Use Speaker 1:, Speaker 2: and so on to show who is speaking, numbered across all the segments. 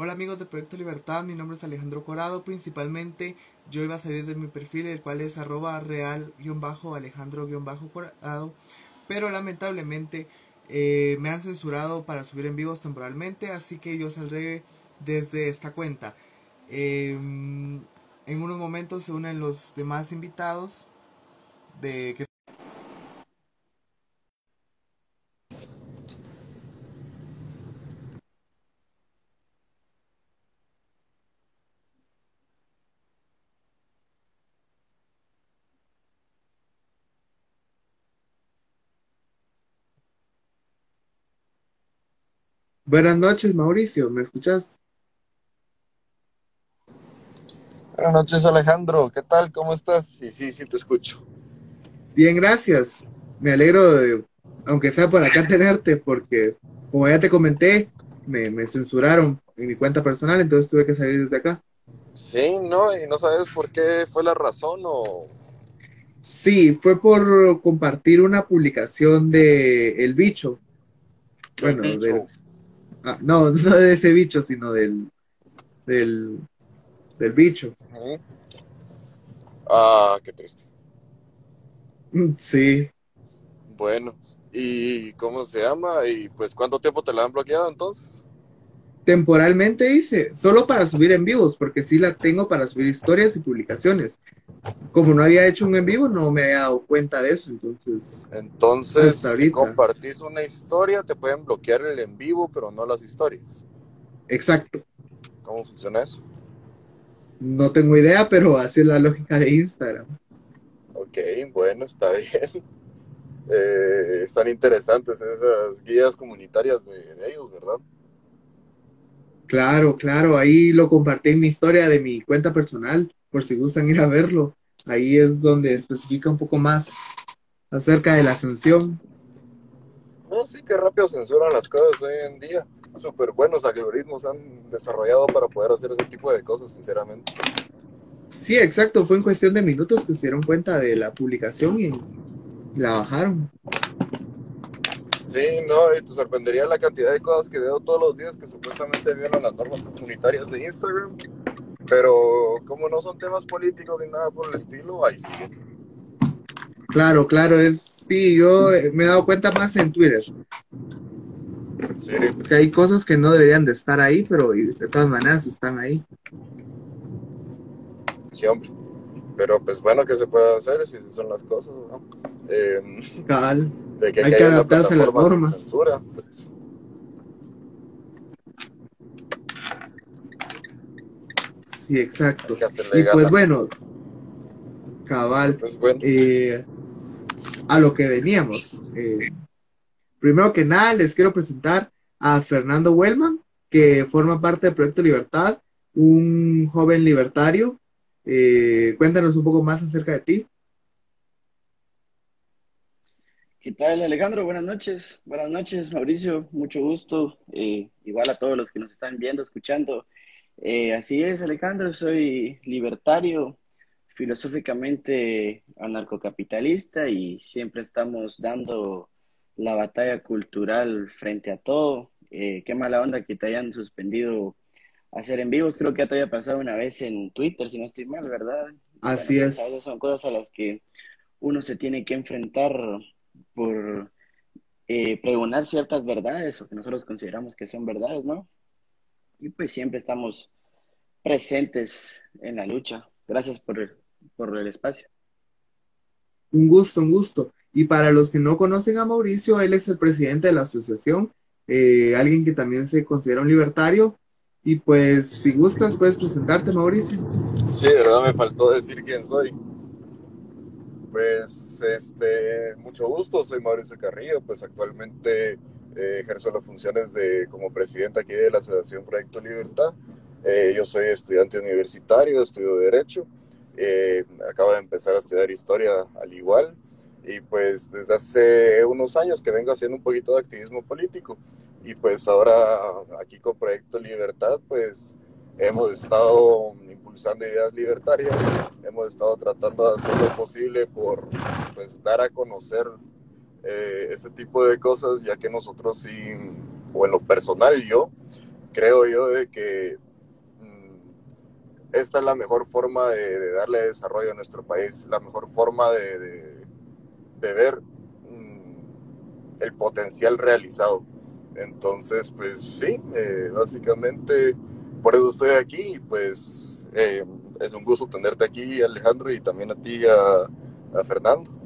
Speaker 1: Hola amigos de Proyecto Libertad, mi nombre es Alejandro Corado, principalmente yo iba a salir de mi perfil, el cual es arroba real-alejandro-corado, pero lamentablemente eh, me han censurado para subir en vivos temporalmente, así que yo saldré desde esta cuenta. Em, en unos momentos se unen los demás invitados de que Buenas noches, Mauricio, ¿me escuchas?
Speaker 2: Buenas noches, Alejandro. ¿Qué tal? ¿Cómo estás? Sí, sí, sí, te escucho.
Speaker 1: Bien, gracias. Me alegro, de, aunque sea por acá tenerte, porque como ya te comenté, me, me censuraron en mi cuenta personal, entonces tuve que salir desde acá.
Speaker 2: Sí, ¿no? ¿Y no sabes por qué fue la razón o...?
Speaker 1: Sí, fue por compartir una publicación de El Bicho. Bueno,
Speaker 2: bicho?
Speaker 1: del- ah, no, no de ese bicho, sino del, del, del bicho.
Speaker 2: Ah, qué triste.
Speaker 1: Mm, Sí,
Speaker 2: Bueno, ¿y cómo se llama? ¿Y pues cuánto tiempo te la han bloqueado entonces?
Speaker 1: temporalmente hice, solo para subir en vivos, porque sí la tengo para subir historias y publicaciones. Como no había hecho un en vivo, no me había dado cuenta de eso, entonces,
Speaker 2: Entonces,
Speaker 1: Hasta
Speaker 2: si compartís una historia, te pueden bloquear el en vivo, pero no las historias.
Speaker 1: exacto.
Speaker 2: ¿Cómo funciona eso?
Speaker 1: No tengo idea, pero así es la lógica de Instagram.
Speaker 2: Ok, bueno, está bien. Eh, están interesantes esas guías comunitarias de, de ellos, ¿verdad?
Speaker 1: Claro, claro, ahí lo compartí en mi historia de mi cuenta personal, por si gustan ir a verlo. Ahí es donde especifica un poco más acerca de la sanción.
Speaker 2: No, sí, qué rápido censuran las cosas hoy en día. Súper buenos algoritmos han desarrollado para poder hacer ese tipo de cosas, sinceramente.
Speaker 1: Sí, exacto, fue en cuestión de minutos que se dieron cuenta de la publicación y la bajaron.
Speaker 2: Sí, no, y te sorprendería la cantidad de cosas que veo todos los días que supuestamente violan las normas comunitarias de Instagram. Pero como no son temas políticos ni nada por el estilo, ahí sí.
Speaker 1: Claro, claro, es, sí, yo me he dado cuenta más en Twitter,
Speaker 2: Sí,
Speaker 1: que hay cosas que no deberían de estar ahí, pero de todas maneras están ahí.
Speaker 2: sí, hombre. Pero pues bueno, ¿qué se puede hacer si son las cosas, no? Eh,
Speaker 1: Cabal.
Speaker 2: de que,
Speaker 1: Hay
Speaker 2: que
Speaker 1: que adaptarse a las normas.
Speaker 2: censura, pues
Speaker 1: Sí, exacto.
Speaker 2: hay que hacerle
Speaker 1: Y pues bueno, cabal,
Speaker 2: Pues bueno,
Speaker 1: eh, a lo que veníamos. Eh, primero que nada, les quiero presentar a Fernando Wellman, que forma parte del Proyecto Libertad, un joven libertario. Eh, cuéntanos un poco más acerca de ti.
Speaker 3: ¿Qué tal, Alejandro? Buenas noches. Buenas noches, Mauricio. Mucho gusto. Eh, igual a todos los que nos están viendo, escuchando. Eh, así es, Alejandro. Soy libertario, filosóficamente anarcocapitalista y siempre estamos dando la batalla cultural frente a todo. Eh, qué mala onda que te hayan suspendido hacer en vivos. Creo que ya te había pasado una vez en Twitter, si no estoy mal, ¿verdad?
Speaker 1: Así
Speaker 3: Bueno,
Speaker 1: es.
Speaker 3: esas son cosas a las que uno se tiene que enfrentar por eh, pregonar ciertas verdades o que nosotros consideramos que son verdades, ¿no? Y pues siempre estamos presentes en la lucha. Gracias por el, por el espacio.
Speaker 1: Un gusto, un gusto. Y para los que no conocen a Mauricio, él es el presidente de la asociación, eh, alguien que también se considera un libertario. Y pues, si gustas, puedes presentarte, Mauricio.
Speaker 2: sí, de verdad me faltó decir quién soy. Pues, este, mucho gusto, soy Mauricio Carrillo, pues actualmente eh, ejerzo las funciones de como presidente aquí de la Asociación Proyecto Libertad. Eh, yo soy estudiante universitario, estudio Derecho, eh, acabo de empezar a estudiar Historia al igual, y pues desde hace unos años que vengo haciendo un poquito de activismo político, y pues ahora aquí con Proyecto Libertad, pues hemos estado impulsando ideas libertarias, hemos estado tratando de hacer lo posible por pues, dar a conocer eh, este tipo de cosas, ya que nosotros sí, o en lo personal yo, creo yo de que mm, esta es la mejor forma de, darle desarrollo a nuestro país, la mejor forma de, ver mm, el potencial realizado. Entonces, pues sí, eh, básicamente por eso estoy aquí y pues eh, es un gusto tenerte aquí, Alejandro, y también a ti, a Fernando.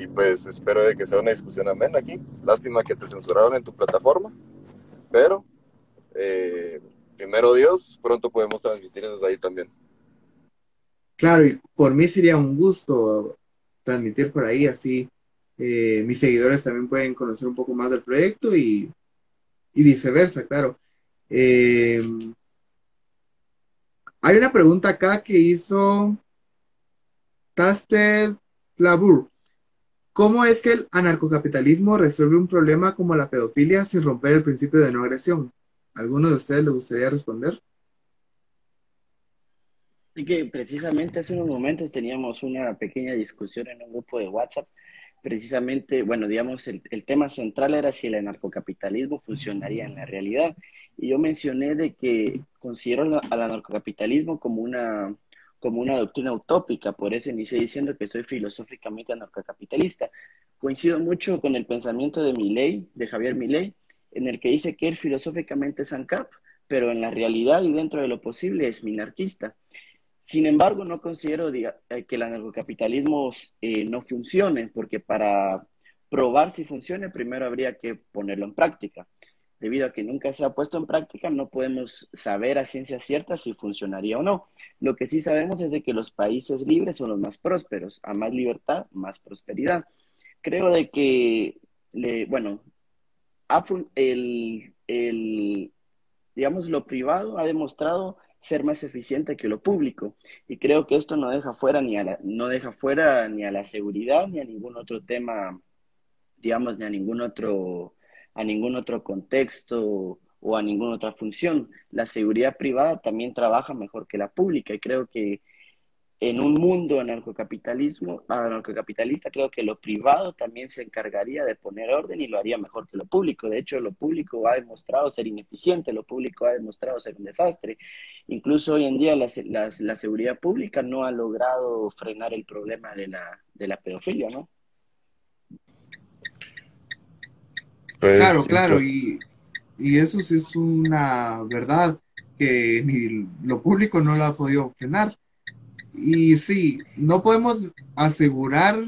Speaker 2: Y pues espero de que sea una discusión amena aquí. Lástima que te censuraron en tu plataforma, pero eh, primero Dios, pronto podemos transmitir desde ahí también.
Speaker 1: Claro, y por mí sería un gusto transmitir por ahí, así eh, mis seguidores también pueden conocer un poco más del proyecto y, y viceversa, claro. Eh, hay una pregunta acá que hizo Taster Labur. ¿Cómo es que el anarcocapitalismo resuelve un problema como la pedofilia sin romper el principio de no agresión? ¿Alguno de ustedes le gustaría responder?
Speaker 3: Sí, que precisamente hace unos momentos teníamos una pequeña discusión en un grupo de WhatsApp. Precisamente, bueno, digamos, el, el tema central era si el anarcocapitalismo funcionaría en la realidad. Y yo mencioné de que considero al anarcocapitalismo como una, como una doctrina utópica, por eso inicié diciendo que soy filosóficamente anarcocapitalista. Coincido mucho con el pensamiento de Milley, de Javier Milley, en el que dice que él filosóficamente es ANCAP, pero en la realidad y dentro de lo posible es minarquista. Sin embargo, no considero eh, que el anarcocapitalismo eh, no funcione, porque para probar si funciona, primero habría que ponerlo en práctica debido a que nunca se ha puesto en práctica, no podemos saber a ciencia cierta si funcionaría o no. Lo que sí sabemos es de que los países libres son los más prósperos, a más libertad, más prosperidad. Creo de que, bueno, el, digamos, lo privado ha demostrado ser más eficiente que lo público. Y creo que esto no deja fuera ni a la, no deja fuera ni a la seguridad ni a ningún otro tema, digamos, ni a ningún otro a ningún otro contexto o a ninguna otra función. La seguridad privada también trabaja mejor que la pública y creo que en un mundo anarcocapitalismo, anarcocapitalista, creo que lo privado también se encargaría de poner orden y lo haría mejor que lo público. De hecho, lo público ha demostrado ser ineficiente, lo público ha demostrado ser un desastre. Incluso hoy en día la, la seguridad pública no ha logrado frenar el problema de la, de la pedofilia, ¿no?
Speaker 1: Pues, claro, claro, y, eso sí es una verdad que ni lo público no lo ha podido frenar. Y sí, no podemos asegurar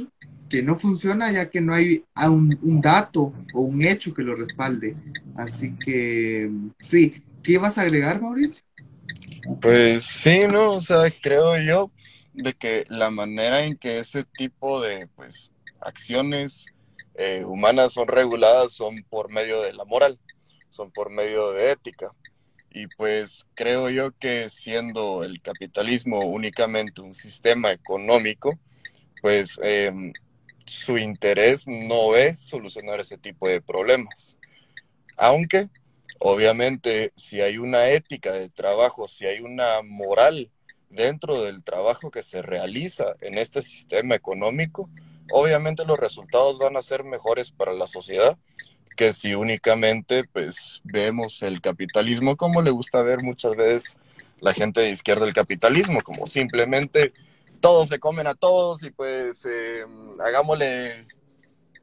Speaker 1: que no funciona ya que no hay un, un, dato o un hecho que lo respalde. Así que sí, ¿qué ibas a agregar, Mauricio?
Speaker 2: Pues sí, no, o sea, creo yo de que la manera en que ese tipo de pues acciones eh, humanas son reguladas son por medio de la moral, son por medio de ética. Y pues creo yo que siendo el capitalismo únicamente un sistema económico, pues em, su interés no es solucionar ese tipo de problemas. Aunque, obviamente, si hay una ética de trabajo, si hay una moral dentro del trabajo que se realiza en este sistema económico, obviamente los resultados van a ser mejores para la sociedad que si únicamente pues vemos el capitalismo como le gusta ver muchas veces la gente de izquierda el capitalismo, como simplemente todos se comen a todos y pues eh, hagámosle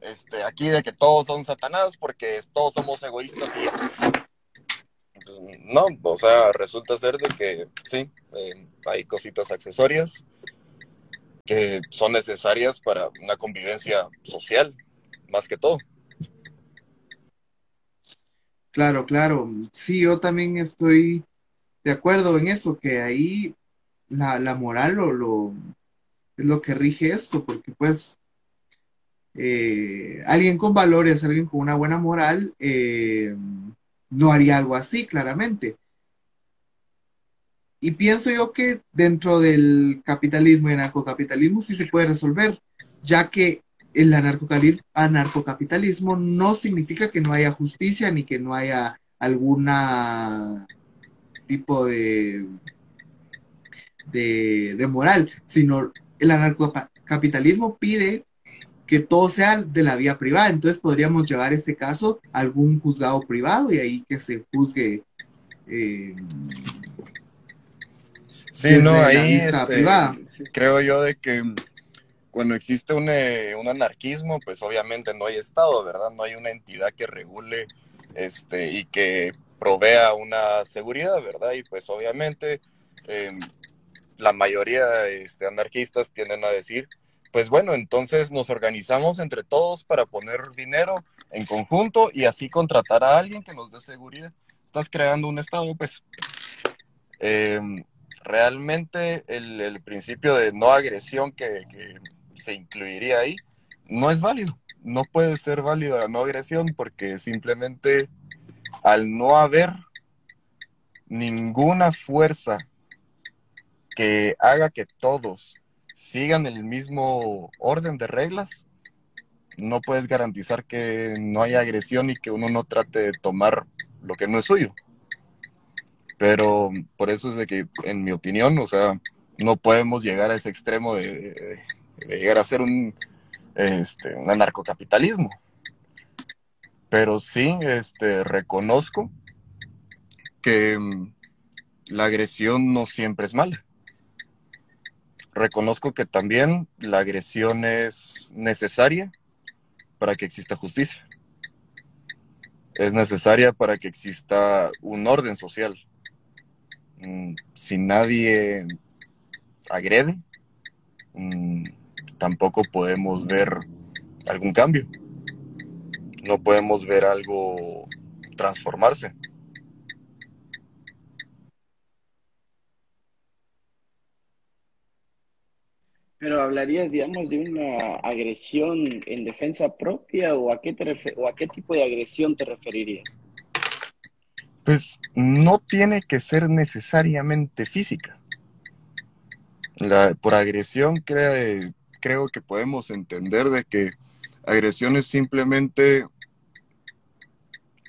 Speaker 2: este, aquí de que todos son satanás porque todos somos egoístas y pues, no, o sea, resulta ser de que sí, eh, hay cositas accesorias que son necesarias para una convivencia social, más que todo.
Speaker 1: Claro, claro. Sí, yo también estoy de acuerdo en eso, que ahí la, moral lo, lo, es lo que rige esto, porque pues eh, alguien con valores, alguien con una buena moral, eh, no haría algo así, claramente. Y pienso yo que dentro del capitalismo y anarcocapitalismo sí se puede resolver, ya que el anarcocapitalismo no significa que no haya justicia ni que no haya alguna tipo de, de, de moral, sino el anarcocapitalismo pide que todo sea de la vía privada. Entonces podríamos llevar ese caso a algún juzgado privado y ahí que se juzgue Eh,
Speaker 2: sí, no, ahí este, creo yo de que cuando existe un, eh, un, anarquismo, pues obviamente no hay Estado, ¿verdad? No hay una entidad que regule este, y que provea una seguridad, ¿verdad? Y pues obviamente em, la mayoría este, anarquistas tienden a decir, pues bueno, entonces nos organizamos entre todos para poner dinero en conjunto y así contratar a alguien que nos dé seguridad. Estás creando un Estado, pues em, realmente el, principio de no agresión que, que se incluiría ahí no es válido. No puede ser válido la no agresión porque simplemente al no haber ninguna fuerza que haga que todos sigan el mismo orden de reglas, no puedes garantizar que no haya agresión y que uno no trate de tomar lo que no es suyo. Pero por eso es de que, en mi opinión, o sea, no podemos llegar a ese extremo de, llegar a ser un, este, un anarcocapitalismo. Pero sí, este, reconozco que mm, la agresión no siempre es mala. Reconozco que también la agresión es necesaria para que exista justicia. Es necesaria para que exista un orden social. Mm, si nadie agrede, mm, tampoco podemos ver algún cambio. No podemos ver algo transformarse.
Speaker 3: Pero hablarías, digamos, de una agresión en defensa propia o a qué, te o a qué tipo de agresión te referirías?
Speaker 2: Pues no tiene que ser necesariamente física. La, por agresión creo, que podemos entender de que agresión es simplemente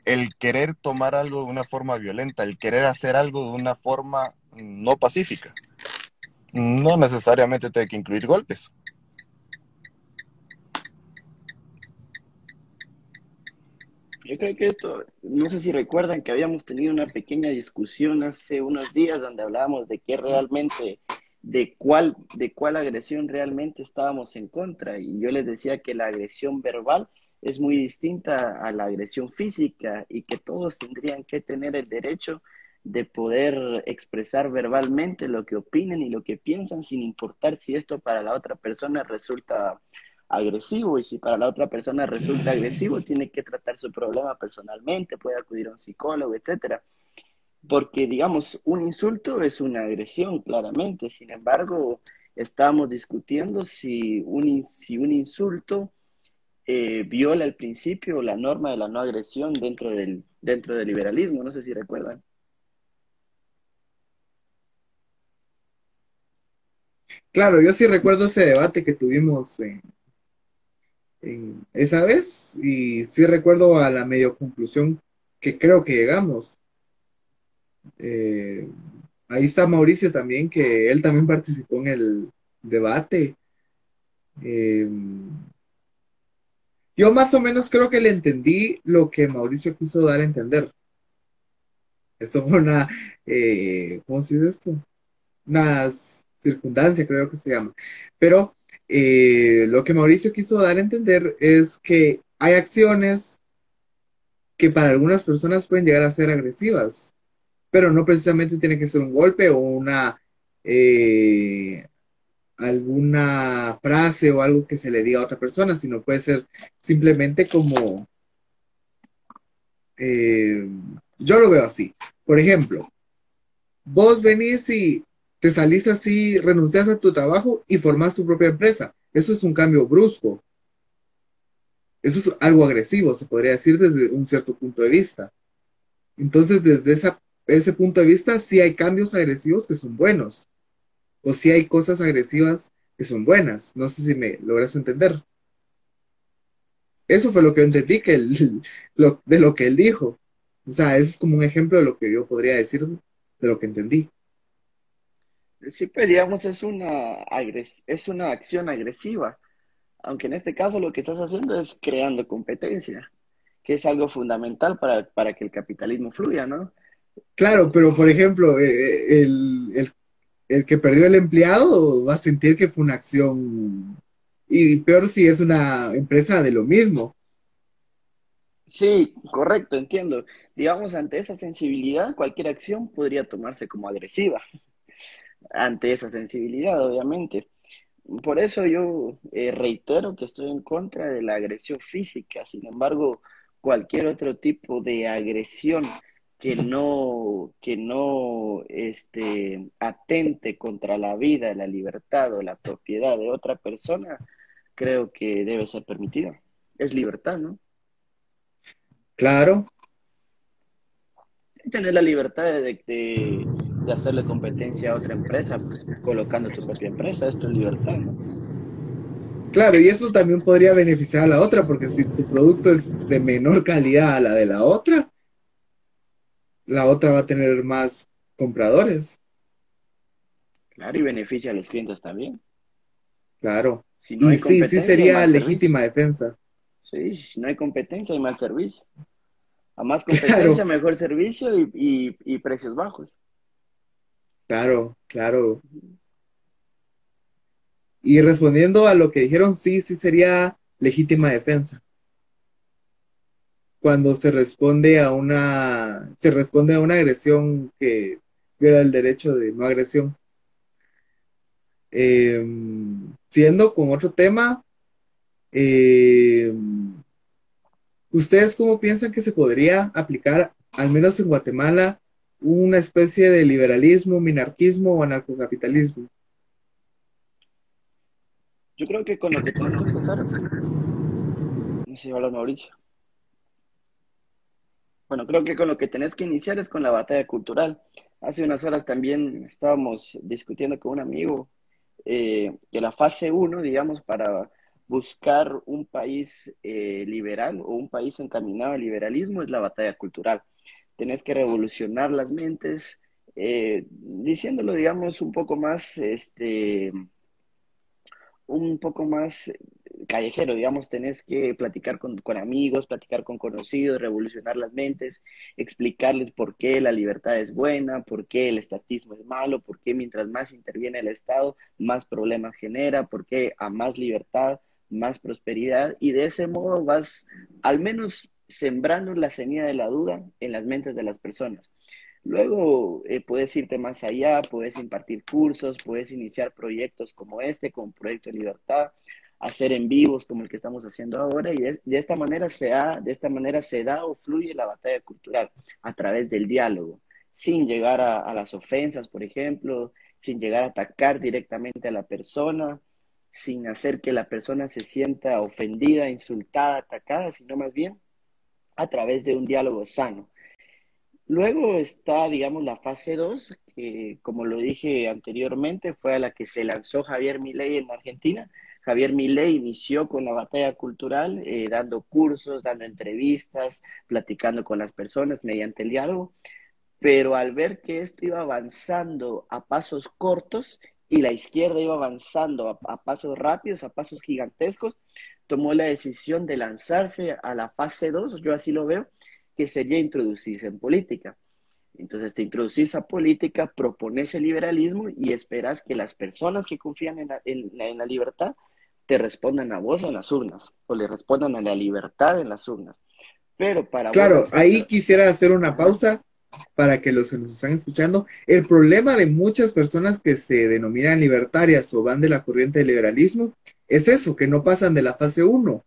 Speaker 2: el querer tomar algo de una forma violenta, el querer hacer algo de una forma no pacífica no necesariamente tiene que incluir golpes.
Speaker 3: Yo creo que esto, no sé si recuerdan que habíamos tenido una pequeña discusión hace unos días donde hablábamos de qué realmente, de cuál, de cuál agresión realmente estábamos en contra. Y yo les decía que la agresión verbal es muy distinta a la agresión física y que todos tendrían que tener el derecho de poder expresar verbalmente lo que opinen y lo que piensan sin importar si esto para la otra persona resulta agresivo y si para la otra persona resulta agresivo tiene que tratar su problema personalmente, puede acudir a un psicólogo, etcétera. Porque digamos, un insulto es una agresión claramente, sin embargo, estamos discutiendo si un, si un insulto eh, viola el principio o la norma de la no agresión dentro del, dentro del liberalismo, no sé si recuerdan.
Speaker 1: Claro, yo sí recuerdo ese debate que tuvimos en, esa vez y sí recuerdo a la medio conclusión que creo que llegamos. Eh, ahí está Mauricio también, que él también participó en el debate. Eh, yo más o menos creo que le entendí lo que Mauricio quiso dar a entender. Esto fue una, eh, ¿cómo se dice esto? Unas circunstancia, creo que se llama. Pero eh, lo que Mauricio quiso dar a entender es que hay acciones que para algunas personas pueden llegar a ser agresivas, pero no precisamente tiene que ser un golpe o una eh, alguna frase o algo que se le diga a otra persona, sino puede ser simplemente como eh, yo lo veo así. Por ejemplo, vos venís y te saliste así, renuncias a tu trabajo y formas tu propia empresa. Eso es un cambio brusco. Eso es algo agresivo, se podría decir desde un cierto punto de vista. Entonces, desde ese punto de vista, sí hay cambios agresivos que son buenos. O sí hay cosas agresivas que son buenas. No sé si me logras entender. Eso fue lo que entendí que de lo que él dijo. O sea, es como un ejemplo de lo que yo podría decir de lo que entendí.
Speaker 3: Pues digamos, es una, es una acción agresiva, aunque en este caso lo que estás haciendo es creando competencia, que es algo fundamental para, para que el capitalismo fluya, ¿no?
Speaker 1: Claro, pero por ejemplo, eh, eh, el, el, el que perdió el empleado va a sentir que fue una acción, y peor si es una empresa de lo mismo.
Speaker 3: Sí, correcto, entiendo. Digamos, ante esa sensibilidad, cualquier acción podría tomarse como agresiva. Ante esa sensibilidad, obviamente. Por eso yo eh, reitero que estoy en contra de la agresión física. Sin embargo, cualquier otro tipo de agresión que no, que no este, atente contra la vida, la libertad o la propiedad de otra persona, creo que debe ser permitida. Es libertad, ¿no?
Speaker 1: Claro.
Speaker 3: Tener la libertad de, de, de hacerle competencia a otra empresa, colocando tu propia empresa, esto es libertad, ¿no?
Speaker 1: Claro, y eso también podría beneficiar a la otra, porque si tu producto es de menor calidad a la de la otra, la otra va a tener más compradores.
Speaker 3: Claro, y beneficia a los clientes también.
Speaker 1: Claro.
Speaker 3: Si no hay
Speaker 1: y sí, sí sería legítima defensa.
Speaker 3: Sí, si no hay competencia, hay mal servicio. A más competencia, mejor servicio y, y, y precios bajos.
Speaker 1: Claro, claro. Y respondiendo a lo que dijeron, sí, sí sería legítima defensa. Cuando se responde a una, se responde a una agresión que viola el derecho de no agresión. Eh, siendo con otro tema, eh, ¿ustedes cómo piensan que se podría aplicar, al menos en Guatemala, una especie de liberalismo, minarquismo o anarcocapitalismo?
Speaker 3: Yo creo que con lo que tenemos que empezar es... Habla Mauricio. Bueno, creo que con lo que tenés que iniciar es con la batalla cultural. Hace unas horas también estábamos discutiendo con un amigo eh, que la fase 1, digamos, para buscar un país eh, liberal o un país encaminado al liberalismo es la batalla cultural. Tenés que revolucionar las mentes, eh, diciéndolo, digamos, un poco más, este, un poco más callejero, digamos, tenés que platicar con, con, amigos, platicar con conocidos, revolucionar las mentes, explicarles por qué la libertad es buena, por qué el estatismo es malo, por qué mientras más interviene el Estado, más problemas genera, por qué a más libertad, más prosperidad, y de ese modo vas al menos sembrando la semilla de la duda en las mentes de las personas. Luego eh, puedes irte más allá, puedes impartir cursos, puedes iniciar proyectos como este, como Proyecto Libertad, hacer en vivos como el que estamos haciendo ahora y de, de, esta manera se da, de esta manera se da o fluye la batalla cultural a través del diálogo, sin llegar a, a las ofensas, por ejemplo, sin llegar a atacar directamente a la persona, sin hacer que la persona se sienta ofendida, insultada, atacada, sino más bien a través de un diálogo sano. Luego está, digamos, la fase 2, que como lo dije anteriormente, fue a la que se lanzó Javier Milei en Argentina. Javier Milei inició con la batalla cultural, eh, dando cursos, dando entrevistas, platicando con las personas mediante el diálogo, pero al ver que esto iba avanzando a pasos cortos y la izquierda iba avanzando a, a pasos rápidos, a pasos gigantescos, tomó la decisión de lanzarse a la fase 2, yo así lo veo, que sería introducirse en política. Entonces te introducís a política, propones el liberalismo y esperas que las personas que confían en la, en, en la, libertad te respondan a vos en las urnas o le respondan a la libertad en las urnas. Pero para...
Speaker 1: Claro, vos, ahí quisiera hacer una pausa para que los que nos están escuchando. El problema de muchas personas que se denominan libertarias o van de la corriente del liberalismo es eso, que no pasan de la fase 1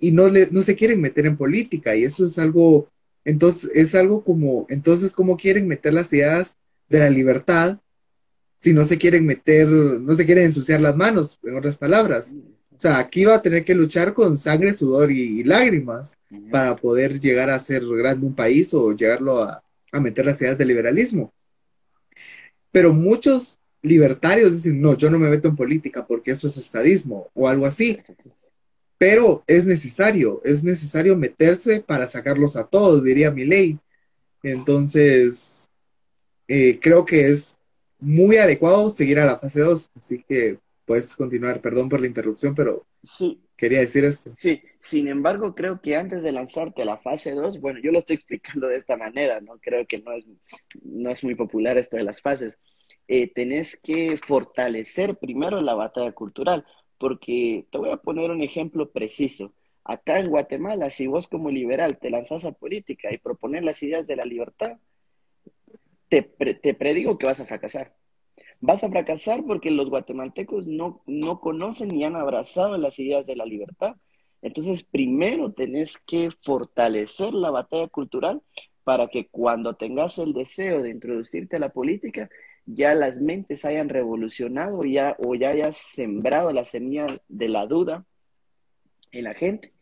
Speaker 1: y no, le, no se quieren meter en política y eso es algo, entonces es algo como, entonces cómo quieren meter las ideas de la libertad si no se quieren meter, no se quieren ensuciar las manos, en otras palabras. O sea, aquí va a tener que luchar con sangre, sudor y, y lágrimas uh -huh. para poder llegar a ser grande un país o llegarlo a, a meter las ideas del liberalismo. Pero muchos libertarios dicen, no, yo no me meto en política porque eso es estadismo o algo así pero es necesario, es necesario meterse para sacarlos a todos, diría mi ley. Entonces, eh, creo que es muy adecuado seguir a la fase 2, así que puedes continuar, perdón por la interrupción, pero
Speaker 3: sí.
Speaker 1: quería decir esto.
Speaker 3: Sí, Sin embargo, creo que antes de lanzarte a la fase 2, bueno, yo lo estoy explicando de esta manera, ¿no? Creo que no es, no es muy popular esto de las fases. Eh, tenés que fortalecer primero la batalla cultural, porque te voy a poner un ejemplo preciso. Acá en Guatemala, si vos como liberal te lanzas a política y proponer las ideas de la libertad, te, te predigo que vas a fracasar. Vas a fracasar porque los guatemaltecos no, no conocen ni han abrazado las ideas de la libertad. Entonces, primero tenés que fortalecer la batalla cultural para que cuando tengas el deseo de introducirte a la política, ya las mentes hayan revolucionado ya, o ya hayas sembrado la semilla de la duda en la gente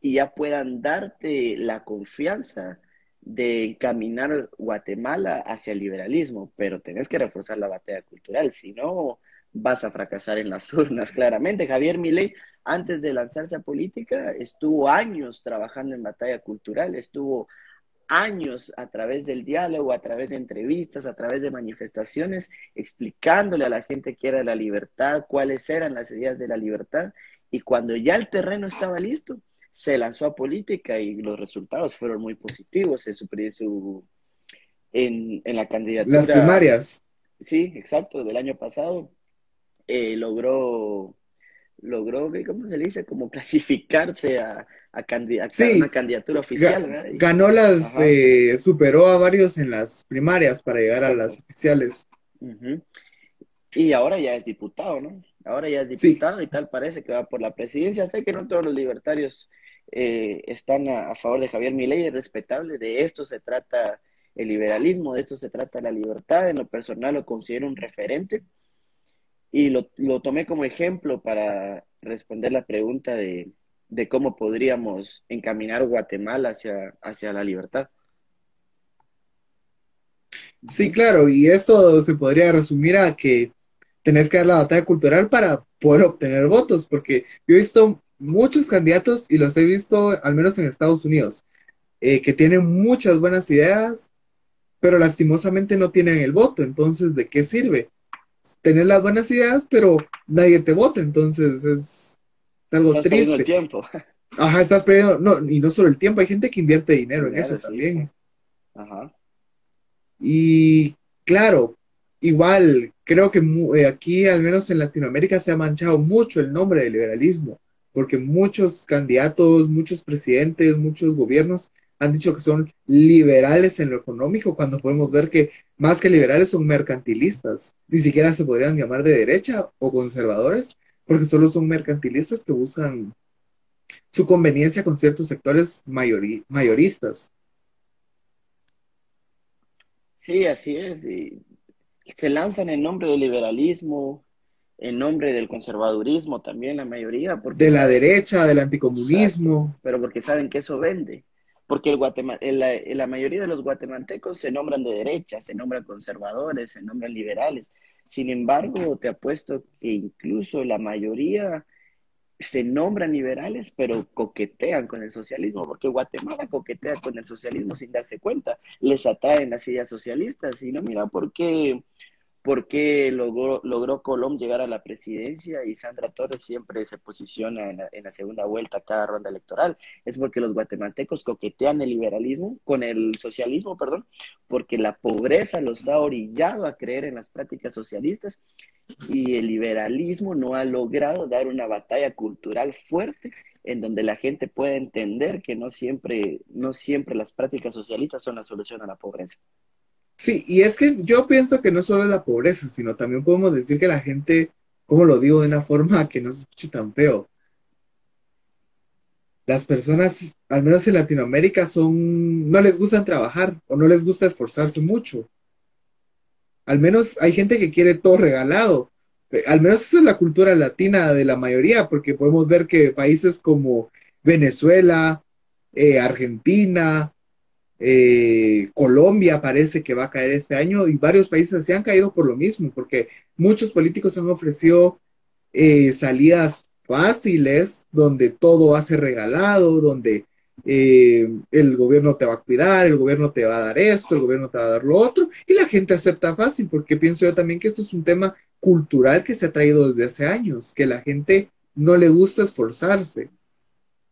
Speaker 3: y ya puedan darte la confianza de encaminar Guatemala hacia el liberalismo, pero tenés que reforzar la batalla cultural, si no vas a fracasar en las urnas, claramente. Javier Milei, antes de lanzarse a política, estuvo años trabajando en batalla cultural, estuvo años a través del diálogo, a través de entrevistas, a través de manifestaciones, explicándole a la gente qué era la libertad, cuáles eran las ideas de la libertad, y cuando ya el terreno estaba listo, se lanzó a política y los resultados fueron muy positivos en su, en, en la candidatura.
Speaker 1: Las primarias.
Speaker 3: Sí, exacto, del año pasado eh, logró, logró, ¿cómo se le dice? Como clasificarse a, a, una candidatura oficial.
Speaker 1: ganó las, eh, superó a varios en las primarias para llegar a las oficiales.
Speaker 3: Y ahora ya es diputado, ¿no? Ahora ya es diputado y tal parece que va por la presidencia. Sé que no todos los libertarios eh, están a, favor de Javier Milei, es respetable. De esto se trata el liberalismo, de esto se trata la libertad. En lo personal lo considero un referente y lo, tomé como ejemplo para responder la pregunta de, de cómo podríamos encaminar Guatemala hacia, hacia la libertad.
Speaker 1: Sí, claro, y esto se podría resumir a que tenés que dar la batalla cultural para poder obtener votos, porque yo he visto muchos candidatos y los he visto al menos en Estados Unidos, eh, que tienen muchas buenas ideas, pero lastimosamente no tienen el voto. Entonces, ¿de qué sirve? Tener las buenas ideas, pero nadie te vota, entonces es algo
Speaker 3: estás
Speaker 1: triste.
Speaker 3: El tiempo.
Speaker 1: Ajá, estás perdiendo, no, y no solo el tiempo, hay gente que invierte dinero en eso también.
Speaker 3: Ajá.
Speaker 1: Y claro, igual, creo que eh, aquí, al menos en Latinoamérica, se ha manchado mucho el nombre del liberalismo, porque muchos candidatos, muchos presidentes, muchos gobiernos han dicho que son liberales en lo económico, cuando podemos ver que más que liberales son mercantilistas, ni siquiera se podrían llamar de derecha o conservadores, porque solo son mercantilistas que buscan su conveniencia con ciertos sectores mayoristas.
Speaker 3: Sí, así es. Y se lanzan en nombre del liberalismo, en nombre del conservadurismo también la mayoría.
Speaker 1: Porque de la derecha, del anticomunismo.
Speaker 3: pero porque saben que eso vende. Porque el la, la, mayoría de los guatemaltecos se nombran de derecha, se nombran conservadores, se nombran liberales. Sin embargo, te apuesto que incluso la mayoría se nombran liberales, pero coquetean con el socialismo, porque Guatemala coquetea con el socialismo sin darse cuenta. Les atraen las ideas socialistas y no mira por qué por qué logró, logró Colom llegar a la presidencia y Sandra Torres siempre se posiciona en la, segunda vuelta cada ronda electoral. Es porque los guatemaltecos coquetean el liberalismo con el socialismo, perdón, porque la pobreza los ha orillado a creer en las prácticas socialistas y el liberalismo no ha logrado dar una batalla cultural fuerte en donde la gente pueda entender que no siempre, no siempre las prácticas socialistas son la solución a la pobreza.
Speaker 1: Sí, y es que yo pienso que no solo es la pobreza, sino también podemos decir que la gente, como lo digo de una forma que no se escuche tan feo, las personas, al menos en Latinoamérica, son, no les gusta trabajar o no les gusta esforzarse mucho. Al menos hay gente que quiere todo regalado. Eh, al menos esa es la cultura latina de la mayoría, porque podemos ver que países como Venezuela, eh, Argentina, eh, Colombia parece que va a caer este año y varios países se han caído por lo mismo, porque muchos políticos han ofrecido eh, salidas fáciles donde todo va a ser regalado, donde eh, el gobierno te va a cuidar, el gobierno te va a dar esto, el gobierno te va a dar lo otro, y la gente acepta fácil, porque pienso yo también que esto es un tema cultural que se ha traído desde hace años, que la gente no le gusta esforzarse.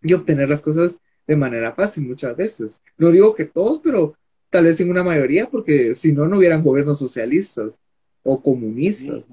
Speaker 1: y obtener las cosas de manera fácil muchas veces. No digo que todos, pero tal vez en una mayoría, porque si no, no hubieran gobiernos socialistas o comunistas.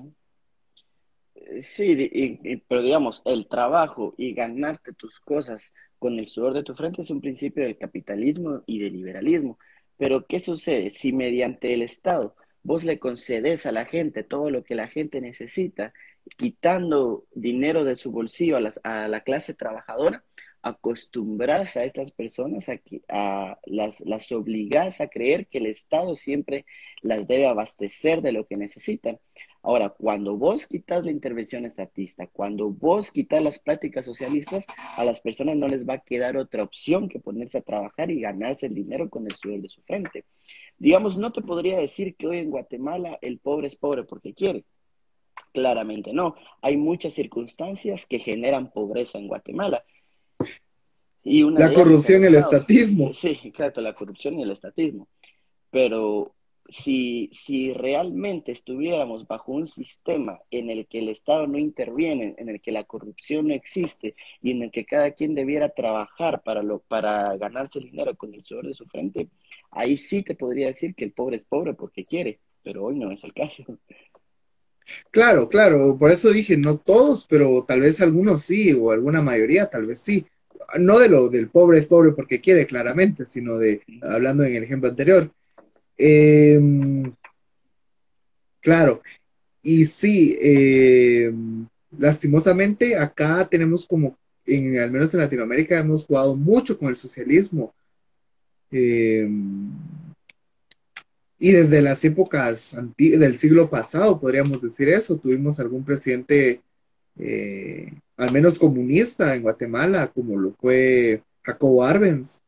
Speaker 3: Sí, pero digamos, el trabajo y ganarte tus cosas con el sudor de tu frente es un principio del capitalismo y del liberalismo. Pero ¿qué sucede si mediante el Estado vos le concedes a la gente todo lo que la gente necesita, quitando dinero de su bolsillo a, la clase trabajadora? Acostumbras a estas personas a que a las, las obligas a creer que el Estado siempre las debe abastecer de lo que necesitan. Ahora, cuando vos quitas la intervención estatista, cuando vos quitas las prácticas socialistas, a las personas no les va a quedar otra opción que ponerse a trabajar y ganarse el dinero con el sudor de su frente. Digamos, no te podría decir que hoy en Guatemala el pobre es pobre porque quiere. Claramente no. Hay muchas circunstancias que generan pobreza en Guatemala
Speaker 1: la corrupción y el estatismo.
Speaker 3: Sí, claro, la corrupción y el estatismo. Pero si, si realmente estuviéramos bajo un sistema en el que el Estado no interviene, en el que la corrupción no existe y en el que cada quien debiera trabajar para, lo, para ganarse el dinero con el sudor de su frente, ahí sí te podría decir que el pobre es pobre porque quiere, pero hoy no es el caso.
Speaker 1: Claro, claro, por eso dije no todos, pero tal vez algunos sí, o alguna mayoría tal vez sí no de lo del pobre es pobre porque quiere claramente, sino de, hablando en el ejemplo anterior. Em, claro, y sí, em, lastimosamente acá tenemos como, en, al menos en Latinoamérica, hemos jugado mucho con el socialismo. Em, y desde las épocas del siglo pasado, podríamos decir eso, tuvimos algún presidente eh, al menos comunista en Guatemala, como lo fue Jacobo Arbenz.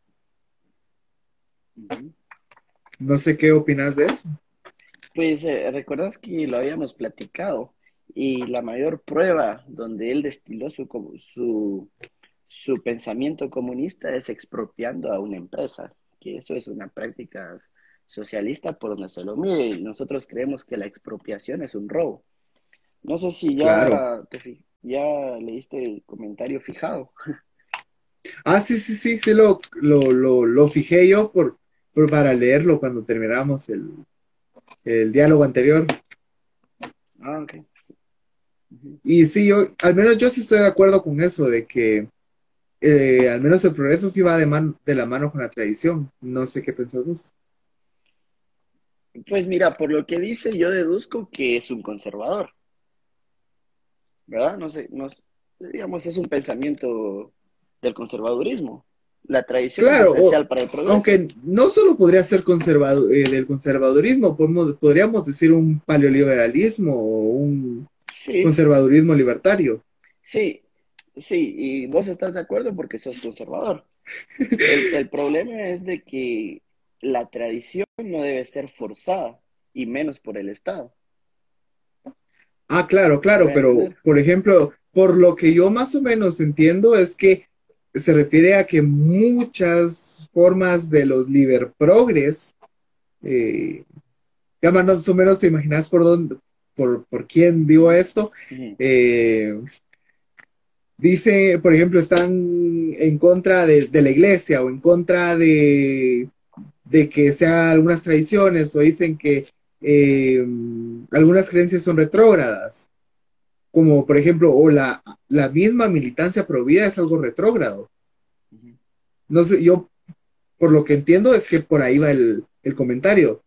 Speaker 1: No sé qué opinas de eso.
Speaker 3: Pues eh, recuerdas que lo habíamos platicado y la mayor prueba donde él destiló su, su, su pensamiento comunista es expropiando a una empresa, que eso es una práctica socialista por donde se lo mire y nosotros creemos que la expropiación es un robo. No sé si ya, ya leíste el comentario fijado.
Speaker 1: Ah, sí, sí, sí, sí, lo, lo, lo, fijé yo por, por, para leerlo cuando terminamos el, el diálogo anterior.
Speaker 3: Ah, ok.
Speaker 1: Y sí, yo, al menos yo sí estoy de acuerdo con eso, de que eh, al menos el progreso sí va de, de la mano con la tradición. No sé qué pensás vos.
Speaker 3: Pues mira, por lo que dice, yo deduzco que es un conservador. ¿Verdad? No sé, no, digamos, es un pensamiento del conservadurismo. La tradición
Speaker 1: es esencial para el progreso. Aunque no solo podría ser conservado, eh, del conservadurismo, podemos, podríamos decir un paleoliberalismo o un conservadurismo libertario.
Speaker 3: Sí, sí, y vos estás de acuerdo porque sos conservador. El, el problema es de que la tradición no debe ser forzada, y menos por el Estado.
Speaker 1: Ah, claro, claro, pero por ejemplo, por lo que yo más o menos entiendo es que se refiere a que muchas formas de los liber progres, eh, ya más o menos te imaginas por dónde, por, por quién digo esto, eh, dice, por ejemplo, están en contra de, la iglesia o en contra de, de que sea algunas tradiciones o dicen que eh, algunas creencias son retrógradas, como por ejemplo, o la, la misma militancia provida es algo retrógrado. No sé, yo por lo que entiendo es que por ahí va el, comentario.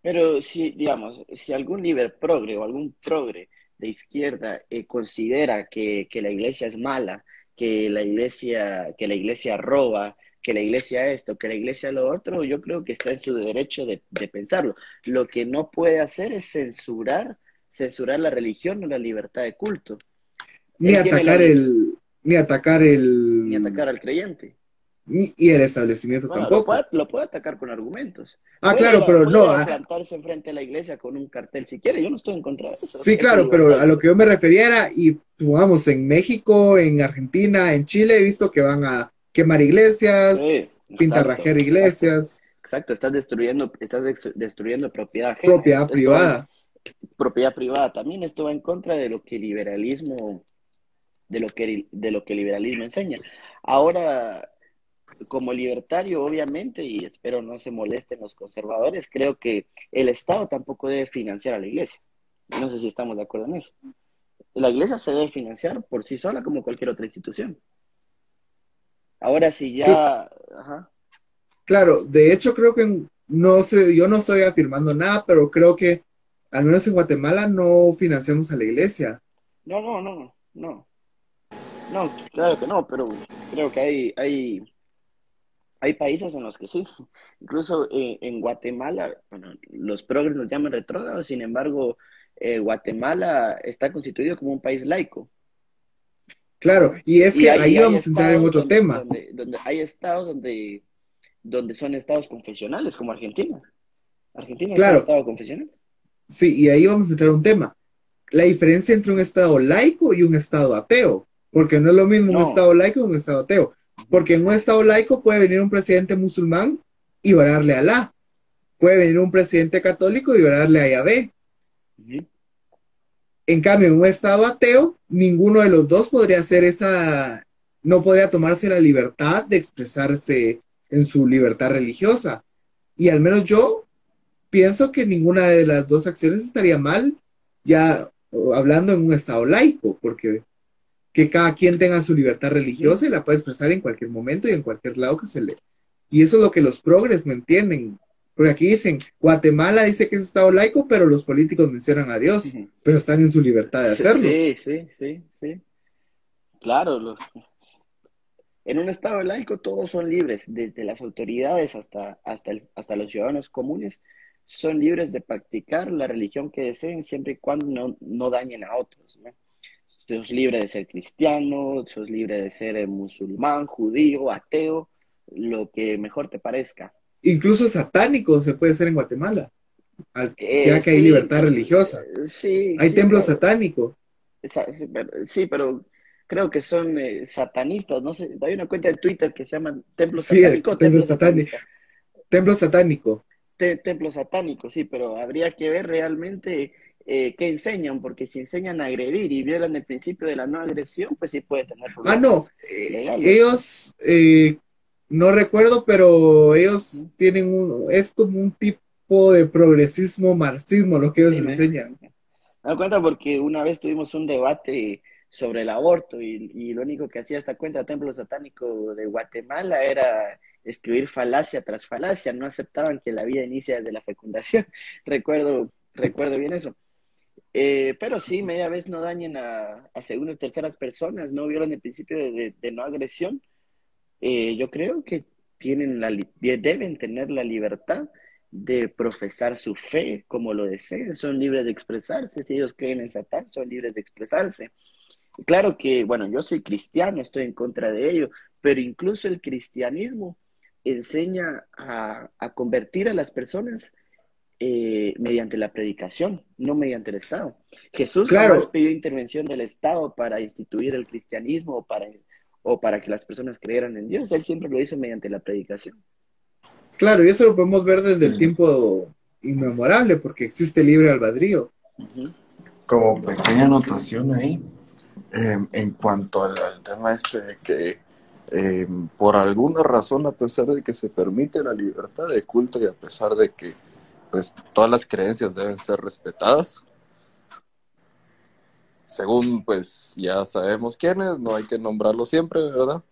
Speaker 3: Pero si, digamos, si algún líder progre o algún progre de izquierda eh, considera que, que, la iglesia es mala, que la iglesia, que la iglesia roba, que la iglesia esto, que la iglesia lo otro, yo creo que está en su derecho de, pensarlo. Lo que no puede hacer es censurar, censurar la religión o la libertad de culto.
Speaker 1: Ni atacar el, ni atacar el,
Speaker 3: ni atacar al creyente.
Speaker 1: y el establecimiento tampoco.
Speaker 3: Lo puede, atacar con argumentos.
Speaker 1: Ah, claro, pero no.
Speaker 3: Puede ah. plantarse enfrente de la iglesia con un cartel si quiere. Yo no estoy en contra de eso.
Speaker 1: Sí, claro, pero a lo que yo me refería era, y vamos, en México, en Argentina, en Chile, he visto que van a quemar iglesias, pintarrajear iglesias.
Speaker 3: Exacto, estás destruyendo, estás destruyendo propiedad
Speaker 1: Propiedad privada.
Speaker 3: propiedad privada. También esto va en contra de lo que el liberalismo de lo que, de lo que el liberalismo enseña. Ahora, como libertario, obviamente, y espero no se molesten los conservadores, creo que el Estado tampoco debe financiar a la iglesia. No sé si estamos de acuerdo en eso. La iglesia se debe financiar por sí sola como cualquier otra institución. Ahora si ya...
Speaker 1: Claro, de hecho creo que no sé, yo no estoy afirmando nada, pero creo que al menos en Guatemala no financiamos a la iglesia.
Speaker 3: No, no, no, no. No, claro que no, pero creo que hay, hay, hay países en los que sí. Incluso eh, en Guatemala, bueno, los progres nos llaman retrógrados, sin embargo, eh, Guatemala está constituido como un país laico.
Speaker 1: Claro, y es que ahí vamos a entrar en otro tema.
Speaker 3: Donde, hay estados donde, donde son estados confesionales, como Argentina. Argentina
Speaker 1: claro.
Speaker 3: es un estado confesional.
Speaker 1: Sí, y ahí vamos a entrar en un tema. La diferencia entre un estado laico y un estado ateo. Porque no es lo mismo un estado laico que un estado ateo. Porque en un estado laico puede venir un presidente musulmán y orarle a Alá. Puede venir un presidente católico y orarle a Yahvé. En cambio, en un estado ateo, ninguno de los dos podría hacer esa, no podría tomarse la libertad de expresarse en su libertad religiosa. Y al menos yo pienso que ninguna de las dos acciones estaría mal, ya hablando en un estado laico, porque que cada quien tenga su libertad religiosa y la puede expresar en cualquier momento y en cualquier lado que se le. Y eso es lo que los progres no entienden. Porque aquí dicen, Guatemala dice que es Estado laico, pero los políticos mencionan a Dios, pero están en su libertad de hacerlo.
Speaker 3: Sí, sí, sí, sí. Claro, en un Estado laico todos son libres, desde las autoridades hasta, hasta, hasta los ciudadanos comunes, son libres de practicar la religión que deseen siempre y cuando no, no dañen a otros. ¿no? sos libre de ser cristiano, sos libre de ser eh, musulmán, judío, ateo, lo que mejor te parezca.
Speaker 1: Incluso satánico se puede ser en Guatemala, eh, ya que hay libertad religiosa.
Speaker 3: Eh, sí.
Speaker 1: Hay templos satánicos.
Speaker 3: Sí, pero creo que son satanistas, no sé, hay una cuenta de Twitter que se llama Templo Satánico.
Speaker 1: Templo, satánico. Templo satánico.
Speaker 3: templo satánico, sí, pero habría que ver realmente eh, qué enseñan, porque si enseñan a agredir y violan el principio de la no agresión, pues sí puede tener
Speaker 1: problemas. Ah, no, eh, ellos, eh, no recuerdo, pero ellos tienen un, es como un tipo de progresismo marxismo lo que ellos enseñan.
Speaker 3: Me da cuenta porque una vez tuvimos un debate sobre el aborto y, y lo único que hacía esta cuenta Templo Satánico de Guatemala era escribir falacia tras falacia, no aceptaban que la vida inicia desde la fecundación. recuerdo, recuerdo bien eso. Eh, pero sí, media vez no dañen a, a segundas, terceras personas, no violan el principio de, no agresión. Eh, yo creo que tienen la, deben tener la libertad de profesar su fe como lo deseen, son libres de expresarse, si ellos creen en Satán, son libres de expresarse. Claro que, bueno, yo soy cristiano, estoy en contra de ello, pero incluso el cristianismo enseña a, a convertir a las personas eh, mediante la predicación, no mediante el Estado. Jesús claro. pidió intervención del Estado para instituir el cristianismo o para, o para que las personas creyeran en Dios. Él siempre lo hizo mediante la predicación.
Speaker 1: Claro, y eso lo podemos ver desde el tiempo inmemorable, porque existe libre albedrío.
Speaker 2: Como pequeña anotación ahí, em, en cuanto al, tema este de que em, por alguna razón, a pesar de que se permite la libertad de culto y a pesar de que pues todas las creencias deben ser respetadas. Según pues ya sabemos quiénes, no hay que nombrarlo siempre, ¿verdad?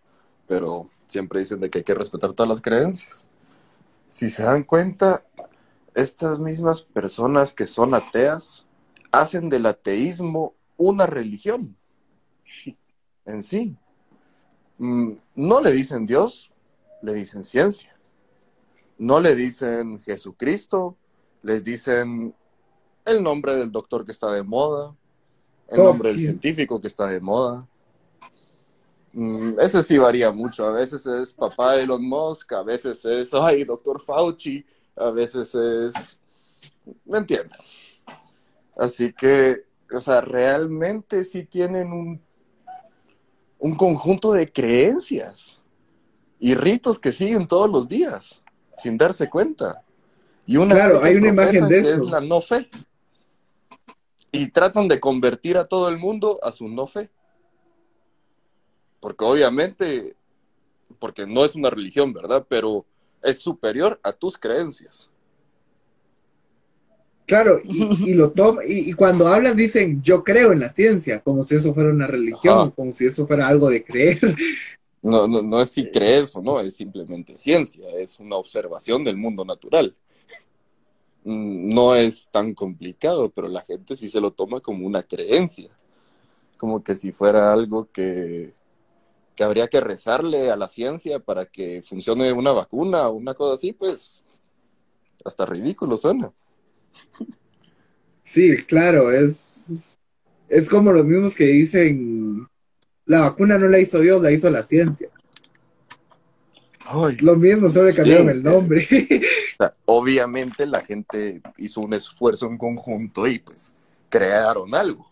Speaker 2: Pero siempre dicen de que hay que respetar todas las creencias. Si se dan cuenta, estas mismas personas que son ateas hacen del ateísmo una religión en sí. Mm, no le dicen Dios, le dicen ciencia. No le dicen Jesucristo, les dicen el nombre del doctor que está de moda, el nombre del científico que está de moda. Mm, ese sí varía mucho. A veces es papá Elon Musk, a veces es, ay, doctor Fauci, a veces es... ¿Me entienden? Así que, o sea, realmente sí tienen un, un conjunto de creencias y ritos que siguen todos los días, sin darse cuenta. Y una
Speaker 1: claro, hay una imagen de eso.
Speaker 2: Es la no fe. Y tratan de convertir a todo el mundo a su no fe. porque obviamente, porque no es una religión, ¿verdad? Pero es superior a tus creencias.
Speaker 1: Claro, y, lo toma, y, cuando hablan dicen yo creo en la ciencia, como si eso fuera una religión, como si eso fuera algo de creer.
Speaker 2: No, no, no es si crees o no, es simplemente ciencia, es una observación del mundo natural. No es tan complicado, pero la gente sí se lo toma como una creencia, como que si fuera algo que, que habría que rezarle a la ciencia para que funcione una vacuna o una cosa así, pues hasta ridículo suena.
Speaker 1: Sí, claro, es, es como los mismos que dicen, la vacuna no la hizo Dios, la hizo la ciencia. Lo mismo, solo le cambiaron el nombre.
Speaker 2: obviamente la gente hizo un esfuerzo en conjunto y pues crearon algo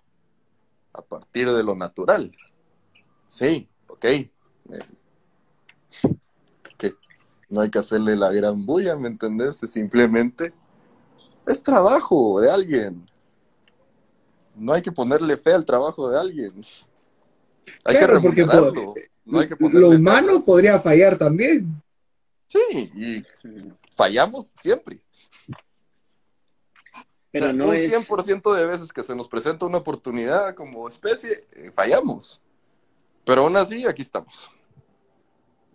Speaker 2: a partir de lo natural. Sí, ok. Que no hay que hacerle la gran bulla, ¿me entendés? simplemente es trabajo de alguien. No hay que ponerle fe al trabajo de alguien. Hay que remunerarlo. No hay que
Speaker 1: lo humano podría fallar también.
Speaker 2: Sí, y fallamos siempre. Pero no un 100% de veces que se nos presenta una oportunidad como especie, eh, fallamos. Pero aún así, aquí estamos.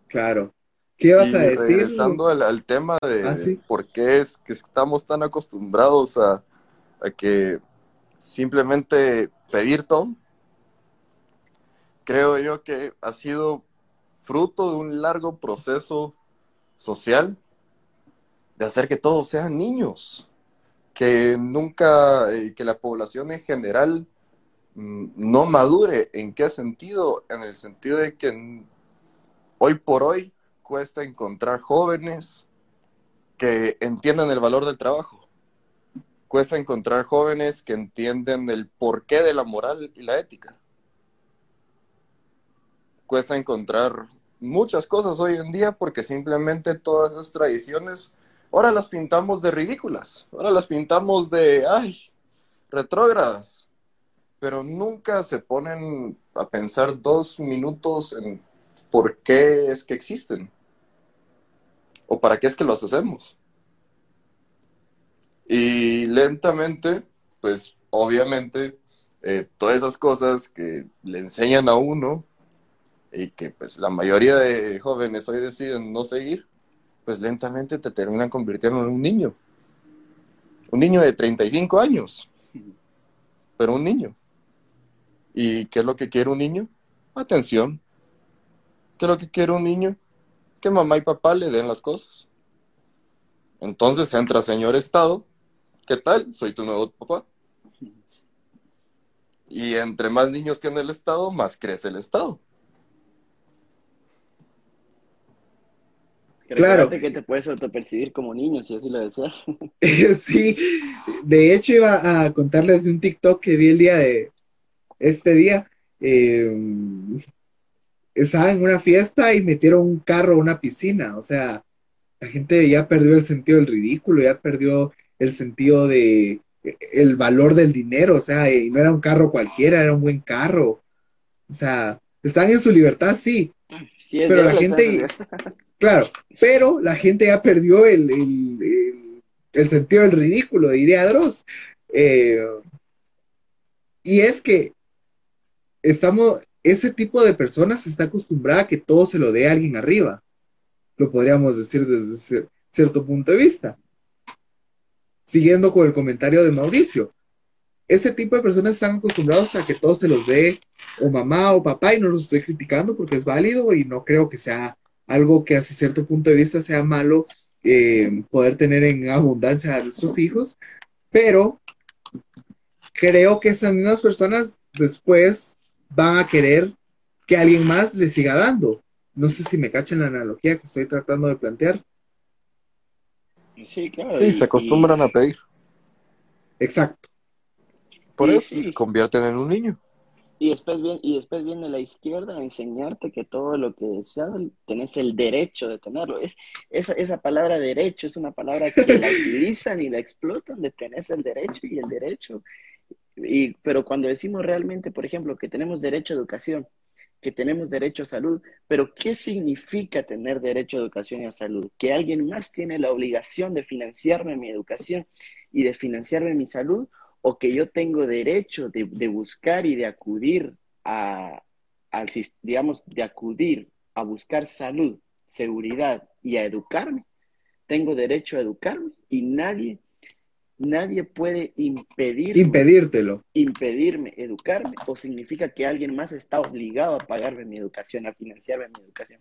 Speaker 1: Claro. ¿Qué vas a decir?
Speaker 2: Regresando al, tema de ah, por qué es que estamos tan acostumbrados a, que simplemente pedir todo, creo yo que ha sido fruto de un largo proceso social de hacer que todos sean niños, que nunca, eh, que la población en general mm, no madure. ¿En qué sentido? En el sentido de que hoy por hoy cuesta encontrar jóvenes que entiendan el valor del trabajo. Cuesta encontrar jóvenes que entienden el porqué de la moral y la ética. Cuesta encontrar muchas cosas hoy en día porque simplemente todas esas tradiciones ahora las pintamos de ridículas, ahora las pintamos de, ay, retrógradas, pero nunca se ponen a pensar dos minutos en por qué es que existen o para qué es que los hacemos. Y lentamente, pues obviamente, eh, todas esas cosas que le enseñan a uno y que pues la mayoría de jóvenes hoy deciden no seguir, pues lentamente te terminan convirtiendo en un niño. Un niño de 35 años, pero un niño. ¿Y qué es lo que quiere un niño? Atención. ¿Qué es lo que quiere un niño? que mamá y papá le den las cosas. Entonces entra señor Estado, ¿qué tal? Soy tu nuevo papá. Y entre más niños tiene el Estado, más crece el Estado.
Speaker 3: Claro. que te puedes autopercibir como niño si así lo deseas.
Speaker 1: sí, de hecho iba a contarles de un TikTok que vi el día de este día. Eh, estaba en una fiesta y metieron un carro a una piscina. O sea, la gente ya perdió el sentido del ridículo, ya perdió el sentido de el valor del dinero. O sea, y no era un carro cualquiera, era un buen carro. O sea, están en su libertad, sí. pero la gente, claro, pero la gente ya perdió el, el, sentido del ridículo, diría Dross. Eh, y es que estamos, ese tipo de personas está acostumbrada a que todo se lo dé a alguien arriba. Lo podríamos decir desde cierto punto de vista. Siguiendo con el comentario de Mauricio. Ese tipo de personas están acostumbrados a que todo se los dé o mamá o papá y no los estoy criticando porque es válido y no creo que sea algo que hace cierto punto de vista sea malo eh, poder tener en abundancia a nuestros hijos, pero creo que esas mismas personas después van a querer que alguien más le siga dando. No sé si me cachan la analogía que estoy tratando de plantear.
Speaker 3: Sí, claro.
Speaker 2: Y, se acostumbran a pedir.
Speaker 1: Exacto.
Speaker 2: Por eso se convierten en un niño.
Speaker 3: Y después, viene, y después viene la izquierda a enseñarte que todo lo que deseas tenés el derecho de tenerlo. Es, esa, esa palabra derecho es una palabra que la utilizan y la explotan de tenés el derecho y el derecho y, pero cuando decimos realmente, por ejemplo, que tenemos derecho a educación, que tenemos derecho a salud, pero ¿qué significa tener derecho a educación y a salud? Que alguien más tiene la obligación de financiarme mi educación y de financiarme mi salud, o que yo tengo derecho de, buscar y de acudir a, al, digamos, de acudir a buscar salud, seguridad y a educarme. Tengo derecho a educarme y nadie nadie puede impedir
Speaker 1: impedírtelo.
Speaker 3: Impedirme educarme o significa que alguien más está obligado a pagarme mi educación, a financiarme mi educación.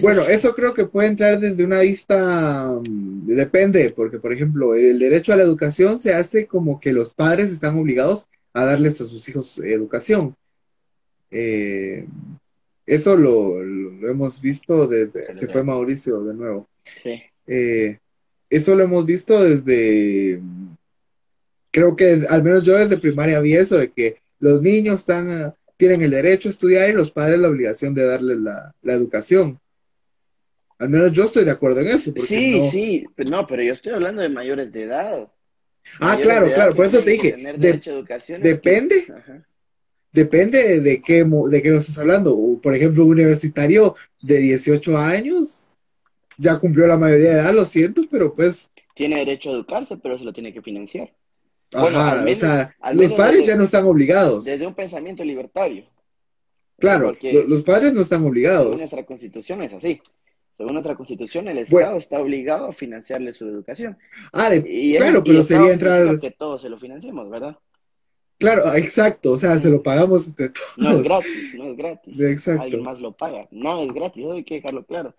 Speaker 1: Bueno, eso creo que puede entrar desde una vista, mm, depende, porque por ejemplo, el derecho a la educación se hace como que los padres están obligados a darles a sus hijos educación. Eh, eso lo, hemos visto desde que fue Mauricio de nuevo.
Speaker 3: Sí.
Speaker 1: Eh, eso lo hemos visto desde, creo que al menos yo desde primaria vi eso, de que los niños están, tienen el derecho a estudiar y los padres la obligación de darles la, educación. Al menos yo estoy de acuerdo en eso.
Speaker 3: Sí, sí, no, pero yo estoy hablando de mayores de edad.
Speaker 1: Ah, claro, claro, por eso te dije. depende. Depende de qué, de qué nos estás hablando. Por ejemplo, un universitario de 18 años ya cumplió la mayoría de edad, lo siento, pero pues...
Speaker 3: Tiene derecho a educarse, pero se lo tiene que financiar.
Speaker 1: Ajá, o sea, los padres ya no están obligados.
Speaker 3: Desde un pensamiento libertario.
Speaker 1: Claro, los padres no están obligados.
Speaker 3: Nuestra constitución es así. Según nuestra constitución, el Estado está obligado a financiarle su educación.
Speaker 1: Ah, claro, pero sería entrar...
Speaker 3: Que todos se lo financiemos, ¿verdad?
Speaker 1: Claro, exacto, o sea, se lo pagamos entre todos.
Speaker 3: No es gratis, no es gratis. Exacto. Alguien más lo paga. No es gratis, eso hay que dejarlo claro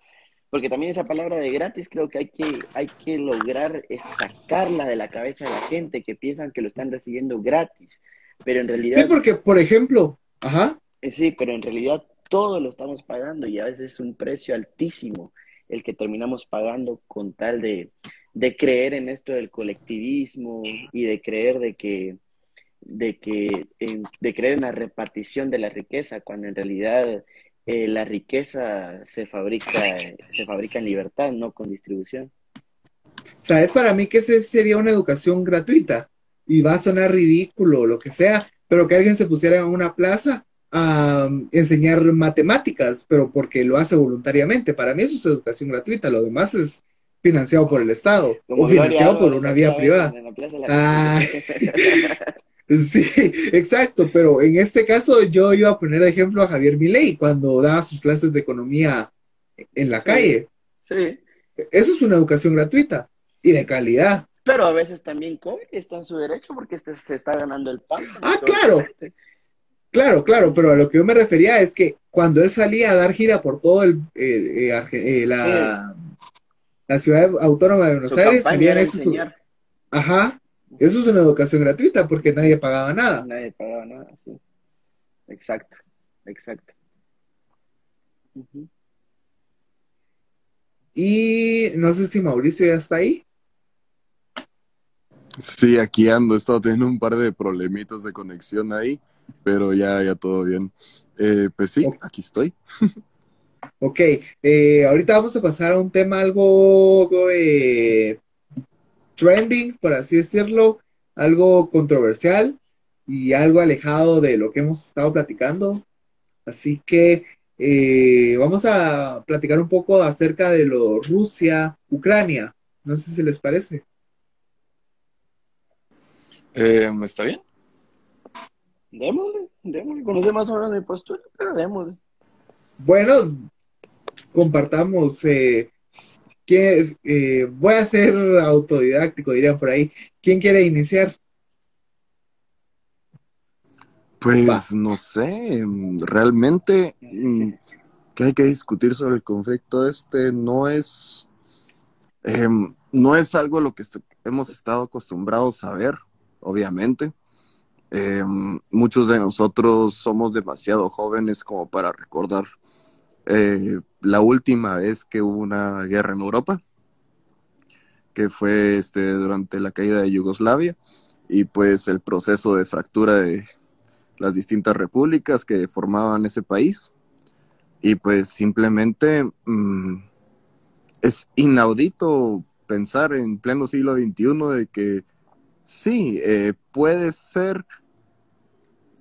Speaker 3: porque también esa palabra de gratis creo que hay que, hay que lograr sacarla de la cabeza de la gente que piensan que lo están recibiendo gratis, pero en realidad...
Speaker 1: Sí, porque, por ejemplo, ajá.
Speaker 3: Eh, sí, pero en realidad todo lo estamos pagando y a veces es un precio altísimo el que terminamos pagando con tal de, de creer en esto del colectivismo y de creer de que de que de creer en la repartición de la riqueza cuando en realidad eh, la riqueza se fabrica, se fabrica en libertad, no con distribución.
Speaker 1: ¿Sabes? Para mí que esa sería una educación gratuita y va a sonar ridículo o lo que sea, pero que alguien se pusiera en una plaza a enseñar matemáticas, pero porque lo hace voluntariamente. Para mí eso es educación gratuita, lo demás es financiado por el Estado o financiado por una vía privada. Ah, Sí, exacto, pero en este caso yo iba a poner de ejemplo a Javier Milei cuando daba sus clases de economía en la calle.
Speaker 3: Sí.
Speaker 1: Eso es una educación gratuita y de calidad.
Speaker 3: Pero a veces también cobra está en su derecho porque este se está ganando el pan.
Speaker 1: Ah, claro. Claro, claro, pero a lo que yo me refería es que cuando él salía a dar gira por todo el, eh, eh, la, la, ciudad autónoma de Buenos Aires, salía ese Ajá, eso es una educación gratuita porque nadie pagaba nada.
Speaker 3: Nadie pagaba nada, sí. Exacto, exacto.
Speaker 1: Y no sé si Mauricio ya está ahí.
Speaker 2: Sí, aquí ando. He estado teniendo un par de problemitas de conexión ahí, pero ya, ya todo bien. Eh, pues sí, aquí estoy.
Speaker 1: ok, eh, ahorita vamos a pasar a un tema algo eh, trending, por así decirlo, algo controversial y algo alejado de lo que hemos estado platicando. Así que eh, vamos a platicar un poco acerca de lo Rusia-Ucrania. No sé si les parece.
Speaker 2: Eh, ¿Está bien?
Speaker 3: Démosle, démosle. Conoce más o menos mi postura, pero démosle.
Speaker 1: Bueno, compartamos eh, que eh, voy a ser autodidáctico, dirían por ahí. ¿Quién quiere iniciar?
Speaker 2: Pues no sé, realmente mm, que hay que discutir sobre el conflicto este no es, em, no es algo a lo que hemos estado acostumbrados a ver, obviamente. Em, muchos de nosotros somos demasiado jóvenes como para recordar eh, la última vez que hubo una guerra en Europa, que fue este, durante la caída de Yugoslavia, y pues el proceso de fractura de las distintas repúblicas que formaban ese país. Y pues simplemente mm, es inaudito pensar en pleno siglo XXI de que sí, eh, puede ser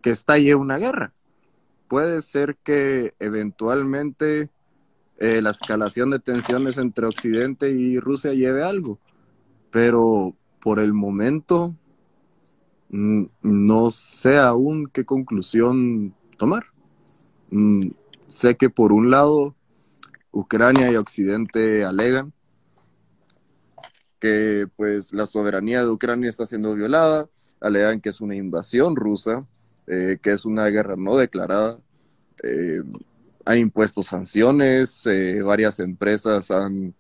Speaker 2: que estalle una guerra, puede ser que eventualmente eh, la escalación de tensiones entre Occidente y Rusia lleve algo, pero por el momento mm, no sé aún qué conclusión tomar. Mm, sé que por un lado Ucrania y Occidente alegan que pues la soberanía de Ucrania está siendo violada, alegan que es una invasión rusa, eh, que es una guerra no declarada. Eh, han impuesto sanciones, eh, varias empresas han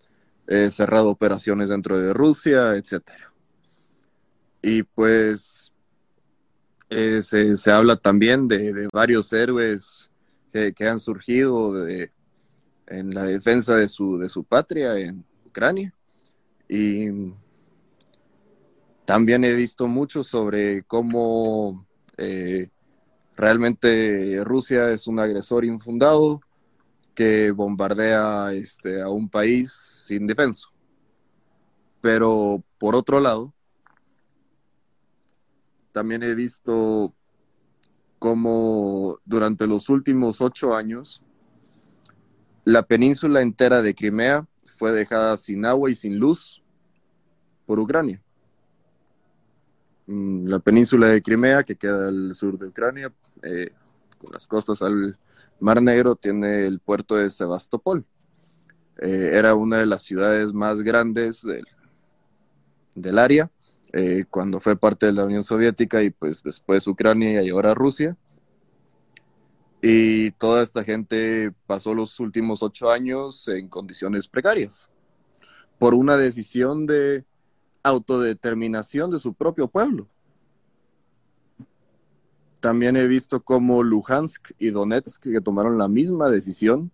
Speaker 2: eh, cerrado operaciones dentro de Rusia, etc. Y pues se, se, habla también de, de varios héroes que, han surgido en la defensa de su, de su patria en Ucrania. Y también he visto mucho sobre cómo eh, realmente Rusia es un agresor infundado que bombardea este, a un país sin defenso. Pero por otro lado, también he visto cómo durante los últimos ocho años la península entera de Crimea fue dejada sin agua y sin luz por Ucrania. Mm, la península de Crimea, que queda al sur de Ucrania, eh, con las costas al Mar Negro, tiene el puerto de Sebastopol. Eh, era una de las ciudades más grandes del, del área eh, cuando fue parte de la Unión Soviética y pues después Ucrania y ahora Rusia. Y toda esta gente pasó los últimos ocho años en condiciones precarias por una decisión de autodeterminación de su propio pueblo. También he visto cómo Luhansk y Donetsk que tomaron la misma decisión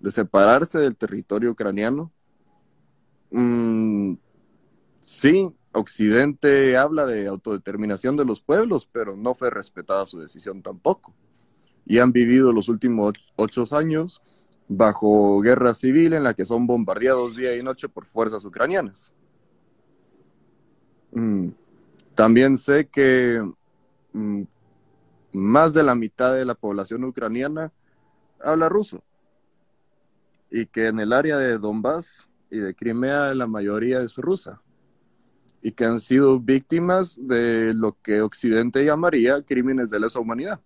Speaker 2: de separarse del territorio ucraniano. Mm, sí, Occidente habla de autodeterminación de los pueblos, pero no fue respetada su decisión tampoco. Y han vivido los últimos ocho años bajo guerra civil en la que son bombardeados día y noche por fuerzas ucranianas. Mm, también sé que mm, más de la mitad de la población ucraniana habla ruso y que en el área de Donbass y de Crimea la mayoría es rusa y que han sido víctimas de lo que Occidente llamaría crímenes de lesa humanidad.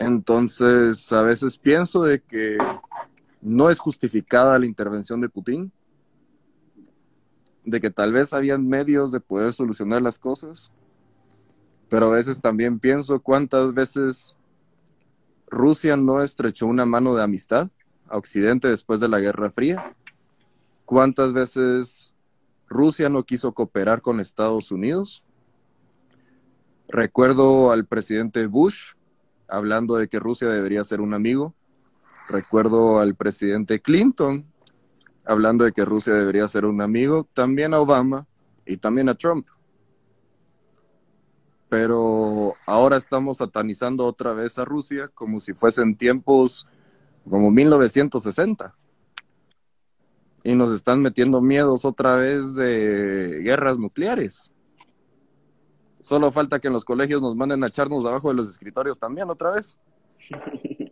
Speaker 2: Entonces, a veces pienso de que no es justificada la intervención de Putin, de que tal vez habían medios de poder solucionar las cosas, pero a veces también pienso cuántas veces Rusia no estrechó una mano de amistad a Occidente después de la Guerra Fría, cuántas veces Rusia no quiso cooperar con Estados Unidos. Recuerdo al presidente Bush hablando de que Rusia debería ser un amigo. Recuerdo al presidente Clinton hablando de que Rusia debería ser un amigo, también a Obama y también a Trump. Pero ahora estamos satanizando otra vez a Rusia como si fuesen tiempos como 1960. Y nos están metiendo miedos otra vez de guerras nucleares. Solo falta que en los colegios nos manden a echarnos abajo de los escritorios también otra vez.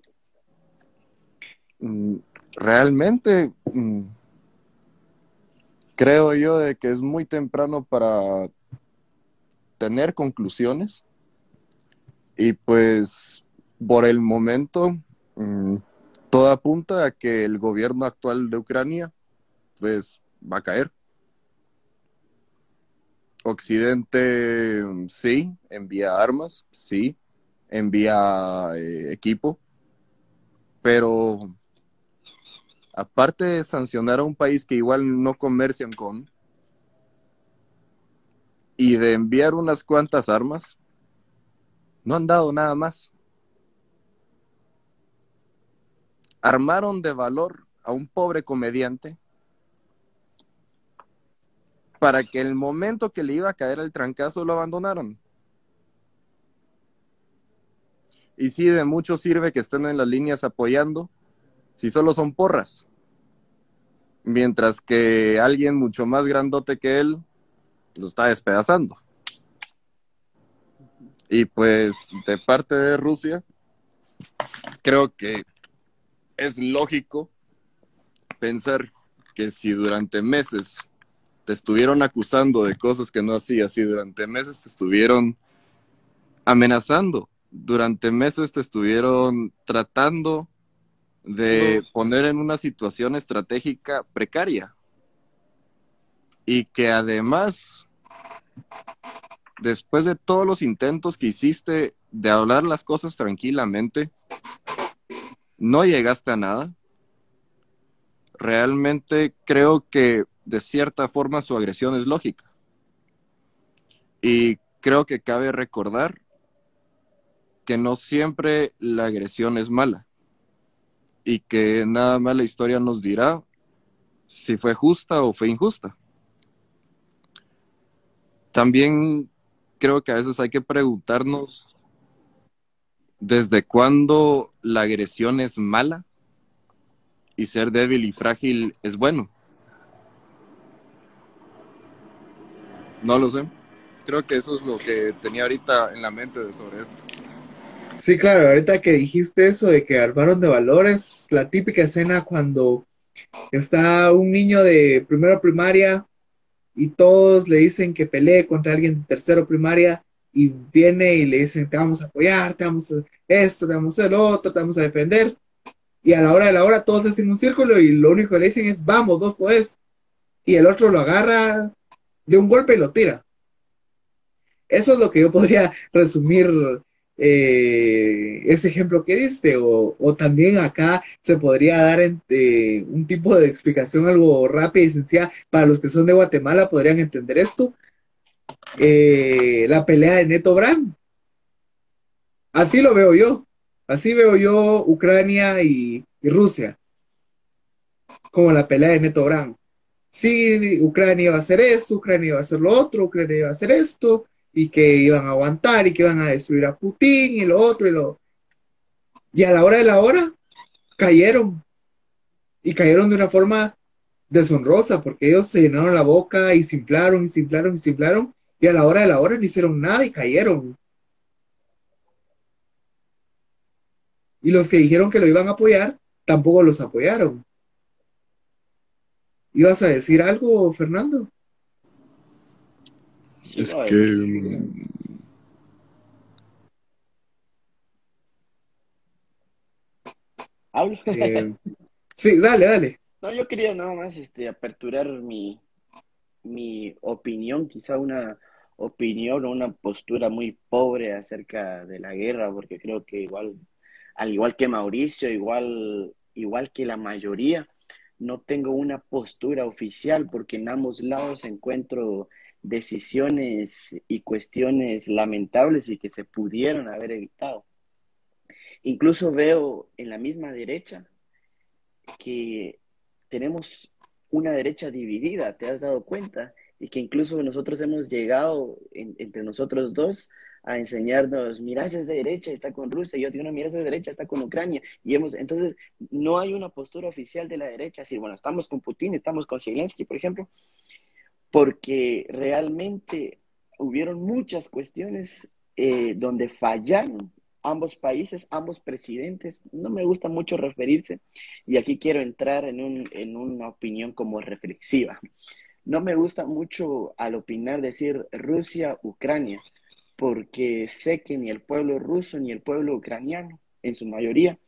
Speaker 2: Mm, realmente mm, creo yo de que es muy temprano para tener conclusiones y pues por el momento mm, todo apunta a que el gobierno actual de Ucrania pues va a caer. Occidente sí, envía armas, sí, envía eh, equipo, pero aparte de sancionar a un país que igual no comercian con y de enviar unas cuantas armas, no han dado nada más. Armaron de valor a un pobre comediante para que el momento que le iba a caer el trancazo lo abandonaron. Y sí, de mucho sirve que estén en las líneas apoyando, si solo son porras mientras que alguien mucho más grandote que él lo está despedazando. Y pues de parte de Rusia, creo que es lógico pensar que si durante meses te estuvieron acusando de cosas que no hacías, si durante meses te estuvieron amenazando, durante meses te estuvieron tratando de poner en una situación estratégica precaria. Y que además, después de todos los intentos que hiciste de hablar las cosas tranquilamente, no llegaste a nada. Realmente creo que de cierta forma su agresión es lógica. Y creo que cabe recordar que no siempre la agresión es mala y que nada más la historia nos dirá si fue justa o fue injusta. También creo que a veces hay que preguntarnos desde cuándo la agresión es mala y ser débil y frágil es bueno. No lo sé. Creo que eso es lo que tenía ahorita en la mente sobre esto.
Speaker 1: Sí, claro, ahorita que dijiste eso de que armaron de valores, la típica escena cuando está un niño de primero primaria y todos le dicen que pelee contra alguien de tercero primaria y viene y le dicen te vamos a apoyar, te vamos a esto, te vamos a hacer lo otro, te vamos a defender. Y a la hora de la hora todos hacen un círculo y lo único que le dicen es vamos, dos pues. Y el otro lo agarra de un golpe lo tira. Eso es lo que yo podría resumir eh, ese ejemplo que diste, o, también acá se podría dar eh, un tipo de explicación algo rápida y sencilla para los que son de Guatemala, podrían entender esto. Eh, la pelea de Neto Brand. Así lo veo yo. Así veo yo Ucrania y, y Rusia. Como la pelea de Neto Brand. Sí, Ucrania va a hacer esto, Ucrania va a hacer lo otro, Ucrania va a hacer esto, y que iban a aguantar y que iban a destruir a Putin y lo otro y lo... Y a la hora de la hora cayeron. Y cayeron de una forma deshonrosa porque ellos se llenaron la boca y se y se inflaron y se y a la hora de la hora no hicieron nada y cayeron. Y los que dijeron que lo iban a apoyar tampoco los apoyaron. ¿Ibas a decir algo, Fernando?
Speaker 2: es que... Mm,
Speaker 3: ¿Hablo?
Speaker 1: Eh, sí, dale, dale.
Speaker 3: No, yo quería nada más este, aperturar mi, mi opinión, quizá una opinión o una postura muy pobre acerca de la guerra, porque creo que igual, al igual que Mauricio, igual, igual que la mayoría, no tengo una postura oficial, porque en ambos lados encuentro decisiones y cuestiones lamentables y que se pudieron haber evitado. Incluso veo en la misma derecha que tenemos una derecha dividida, ¿te has dado cuenta? Y que incluso nosotros hemos llegado entre nosotros dos a enseñarnos, mira, es de derecha, está con Rusia, y yo digo, no, mira, es de derecha, está con Ucrania, y hemos, entonces, no hay una postura oficial de la derecha, así, bueno, estamos con Putin, estamos con Zelensky, por ejemplo, porque realmente hubieron muchas cuestiones eh, donde fallaron ambos países, ambos presidentes. No me gusta mucho referirse y aquí quiero entrar en, un, en una opinión como reflexiva. No me gusta mucho al opinar decir Rusia, Ucrania, porque sé que ni el pueblo ruso ni el pueblo ucraniano, en su mayoría,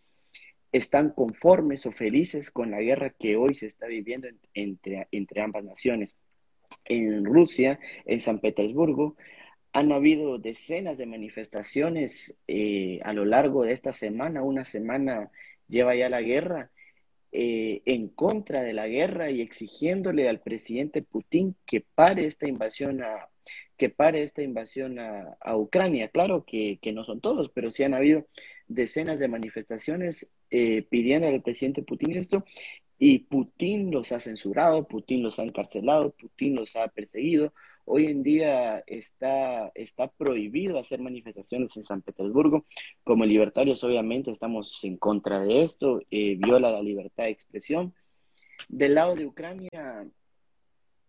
Speaker 3: están conformes o felices con la guerra que hoy se está viviendo entre, entre ambas naciones en Rusia, en San Petersburgo, han habido decenas de manifestaciones eh, a lo largo de esta semana. Una semana lleva ya la guerra eh, en contra de la guerra y exigiéndole al presidente Putin que pare esta invasión a que pare esta invasión a, Ucrania. Claro que, no son todos, pero sí han habido decenas de manifestaciones eh, pidiendo al presidente Putin esto y Putin los ha censurado, Putin los ha encarcelado, Putin los ha perseguido. Hoy en día está, está prohibido hacer manifestaciones en San Petersburgo. Como libertarios, obviamente, estamos en contra de esto, eh, viola la libertad de expresión. Del lado de Ucrania,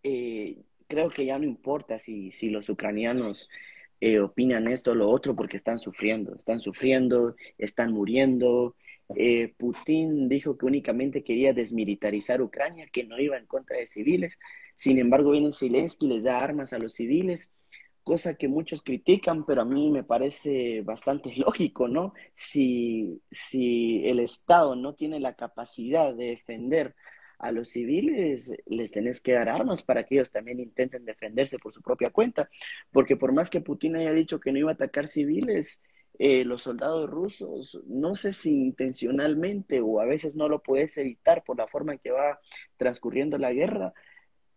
Speaker 3: eh, creo que ya no importa si, si los ucranianos eh, opinan esto o lo otro porque están sufriendo, están sufriendo, están muriendo. Putin dijo que únicamente quería desmilitarizar Ucrania, que no iba en contra de civiles. Sin embargo, viene Zelensky y les da armas a los civiles, cosa que muchos critican, pero a mí me parece bastante lógico, ¿no? Si, si el Estado no tiene la capacidad de defender a los civiles les tenés que dar armas para que ellos también intenten defenderse por su propia cuenta, porque por más que Putin haya dicho que no iba a atacar civiles, eh, los soldados rusos, no sé si intencionalmente o a veces no lo puedes evitar por la forma en que va transcurriendo la guerra,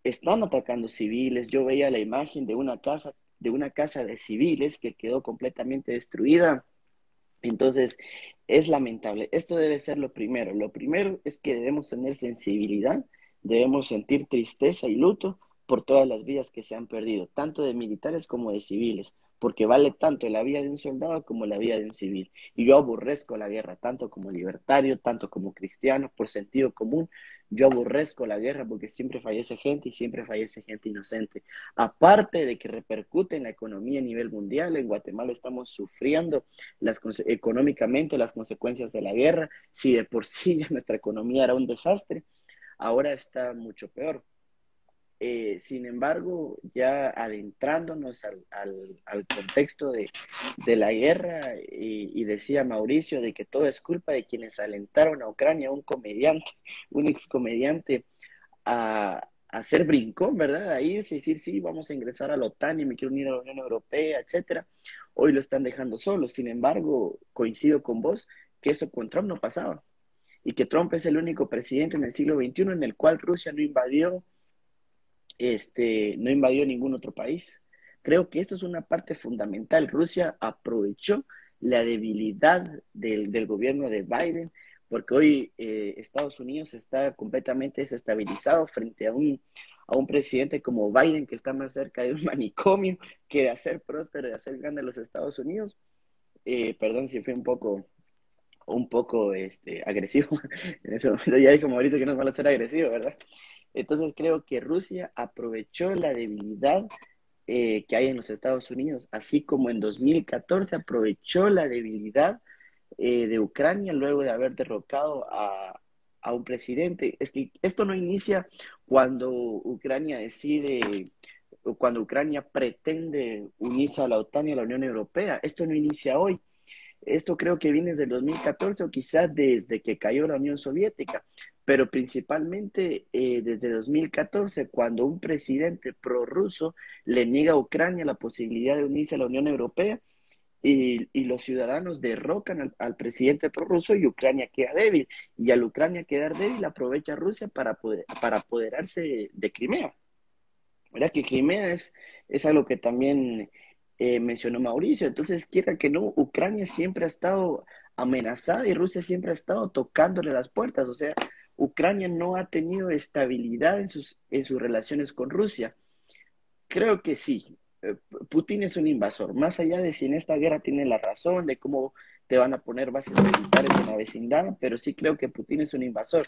Speaker 3: están atacando civiles. Yo veía la imagen de una casa, de una casa de civiles que quedó completamente destruida. Entonces, es lamentable. Esto debe ser lo primero. Lo primero es que debemos tener sensibilidad, debemos sentir tristeza y luto por todas las vidas que se han perdido, tanto de militares como de civiles, porque vale tanto la vida de un soldado como la vida de un civil. Y yo aborrezco la guerra, tanto como libertario, tanto como cristiano, por sentido común, yo aborrezco la guerra porque siempre fallece gente y siempre fallece gente inocente. Aparte de que repercute en la economía a nivel mundial, en Guatemala estamos sufriendo las, económicamente las consecuencias de la guerra. Si de por sí ya nuestra economía era un desastre, ahora está mucho peor. Eh, sin embargo, ya adentrándonos al, al, contexto de, de, la guerra, y, decía Mauricio de que todo es culpa de quienes alentaron a Ucrania, un comediante, un ex comediante, a, hacer brincón, ¿verdad? A irse y decir, sí, vamos a ingresar a la OTAN y me quiero unir a la Unión Europea, etcétera. Hoy lo están dejando solo. Sin embargo, coincido con vos que eso con Trump no pasaba. Y que Trump es el único presidente en el siglo XXI en el cual Rusia no invadió este, no invadió ningún otro país. Creo que esto es una parte fundamental. Rusia aprovechó la debilidad del, gobierno de Biden, porque hoy eh, Estados Unidos está completamente desestabilizado frente a un, a un presidente como Biden, que está más cerca de un manicomio que de hacer próspero, de hacer grande a los Estados Unidos. Eh, perdón si fui un poco un poco este, agresivo en ese momento. Ya dijo Mauricio que no es malo ser agresivo, ¿verdad? Entonces creo que Rusia aprovechó la debilidad eh, que hay en los Estados Unidos, así como en 2014 aprovechó la debilidad eh, de Ucrania luego de haber derrocado a, a, un presidente. Es que esto no inicia cuando Ucrania decide, cuando Ucrania pretende unirse a la OTAN y a la Unión Europea. Esto no inicia hoy. Esto creo que viene desde el 2014 o quizás desde que cayó la Unión Soviética pero principalmente eh, desde 2014, cuando un presidente prorruso le niega a Ucrania la posibilidad de unirse a la Unión Europea y, los ciudadanos derrocan al, presidente prorruso y Ucrania queda débil. Y al Ucrania quedar débil aprovecha Rusia para, poder, para apoderarse de Crimea. ¿Verdad? Que Crimea es, es algo que también eh, mencionó Mauricio. Entonces, quiera que no, Ucrania siempre ha estado amenazada y Rusia siempre ha estado tocándole las puertas. O sea, Ucrania no ha tenido estabilidad en sus, en sus relaciones con Rusia. Creo que sí. Eh, Putin es un invasor. Más allá de si en esta guerra tiene la razón de cómo te van a poner bases militares en la vecindad, pero sí creo que Putin es un invasor.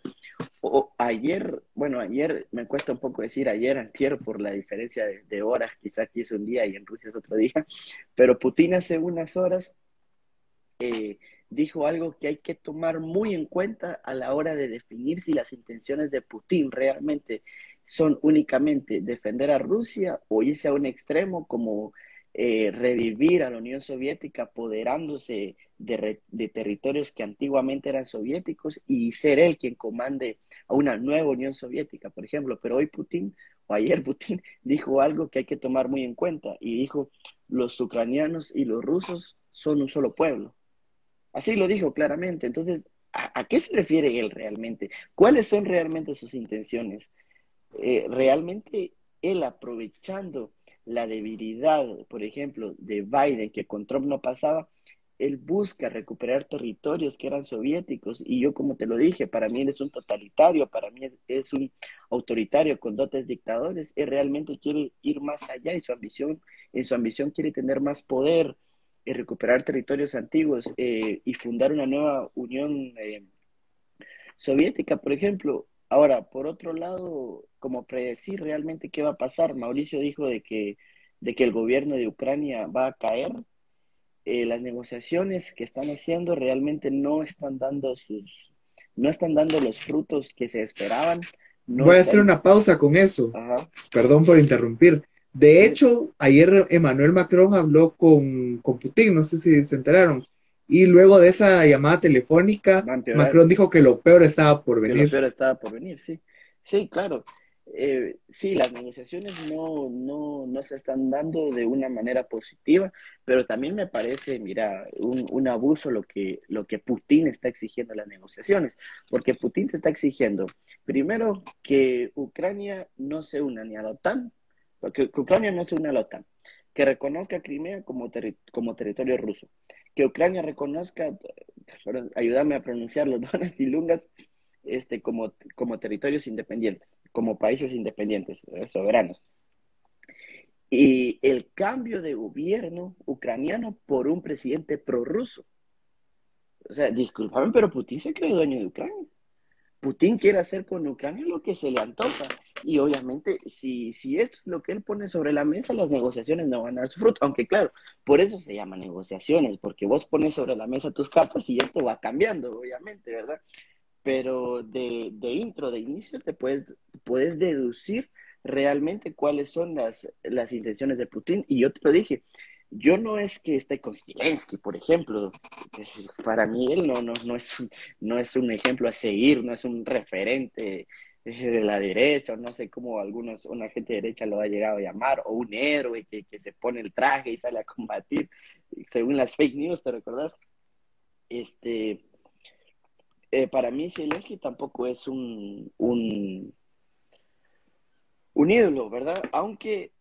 Speaker 3: O, ayer, bueno, ayer me cuesta un poco decir ayer, antier, por la diferencia de, horas, quizá aquí es un día y en Rusia es otro día, pero Putin hace unas horas eh, dijo algo que hay que tomar muy en cuenta a la hora de definir si las intenciones de Putin realmente son únicamente defender a Rusia o irse a un extremo como eh, revivir a la Unión Soviética apoderándose de, de, territorios que antiguamente eran soviéticos y ser él quien comande a una nueva Unión Soviética, por ejemplo. Pero hoy Putin, o ayer Putin, dijo algo que hay que tomar muy en cuenta y dijo, los ucranianos y los rusos son un solo pueblo. Así lo dijo claramente. Entonces, ¿a, qué se refiere él realmente? ¿Cuáles son realmente sus intenciones? Eh, realmente él aprovechando la debilidad, por ejemplo, de Biden, que con Trump no pasaba, él busca recuperar territorios que eran soviéticos y yo como te lo dije, para mí él es un totalitario, para mí es un autoritario con dotes dictadores, él realmente quiere ir más allá y su ambición, en su ambición quiere tener más poder, recuperar territorios antiguos eh, y fundar una nueva Unión eh, Soviética, por ejemplo. Ahora, por otro lado, como predecir realmente qué va a pasar, Mauricio dijo de que de que el gobierno de Ucrania va a caer, eh, las negociaciones que están haciendo realmente no están dando sus, no están dando los frutos que se esperaban.
Speaker 1: Voy a hacer una pausa con eso. Perdón por interrumpir. De hecho, ayer Emmanuel Macron habló con, con Putin, no sé si se enteraron. Y luego de esa llamada telefónica, Macron dijo que lo peor estaba por venir.
Speaker 3: lo peor estaba por venir, sí. Sí, claro. Eh, sí, las negociaciones no, no, no, se están dando de una manera positiva, pero también me parece, mira, un, un, abuso lo que, lo que Putin está exigiendo en las negociaciones, porque Putin te está exigiendo, primero, que Ucrania no se una ni a la OTAN, que, Ucrania no se una a OTAN, que reconozca Crimea como, como territorio ruso, que Ucrania reconozca, ayúdame a pronunciar los donas y lungas, este, como, como territorios independientes como países independientes, eh, soberanos. Y el cambio de gobierno ucraniano por un presidente prorruso. O sea, discúlpame, pero Putin se cree dueño de Ucrania. Putin quiere hacer con Ucrania lo que se le antoja. Y obviamente, si, si esto es lo que él pone sobre la mesa, las negociaciones no van a dar su fruto. Aunque claro, por eso se llaman negociaciones, porque vos pones sobre la mesa tus cartas y esto va cambiando, obviamente, ¿verdad? pero de, de, intro, de inicio, te puedes, puedes deducir realmente cuáles son las, las intenciones de Putin. Y yo te lo dije, yo no es que esté con Zelensky, por ejemplo. Para mí él no, no, no, es, no es un ejemplo a seguir, no es un referente de la derecha, o no sé cómo algunos, una gente de derecha lo ha llegado a llamar, o un héroe que, que se pone el traje y sale a combatir, según las fake news, ¿te recordás? Este, eh, para mí Zelensky tampoco es un, un, un ídolo, ¿verdad? Aunque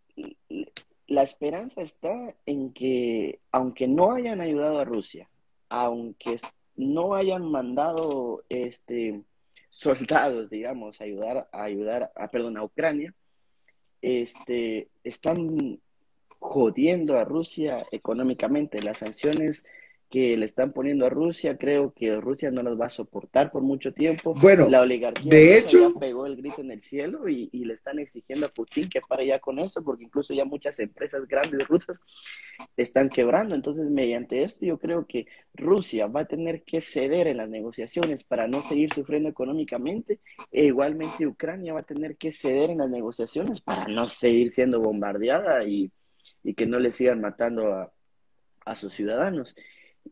Speaker 3: la esperanza está en que, aunque no hayan ayudado a Rusia, aunque no hayan mandado este, soldados, digamos, a ayudar, a ayudar, a, perdón, a Ucrania, este, están jodiendo a Rusia económicamente. Las sanciones que le están poniendo a Rusia. Creo que Rusia no las va a soportar por mucho tiempo.
Speaker 1: Bueno, la oligarquía de hecho
Speaker 3: ya pegó el grito en el cielo y, le están exigiendo a Putin que pare ya con eso, porque incluso ya muchas empresas grandes rusas están quebrando. Entonces, mediante esto, yo creo que Rusia va a tener que ceder en las negociaciones para no seguir sufriendo económicamente, e igualmente Ucrania va a tener que ceder en las negociaciones para no seguir siendo bombardeada y, que no le sigan matando a, a sus ciudadanos.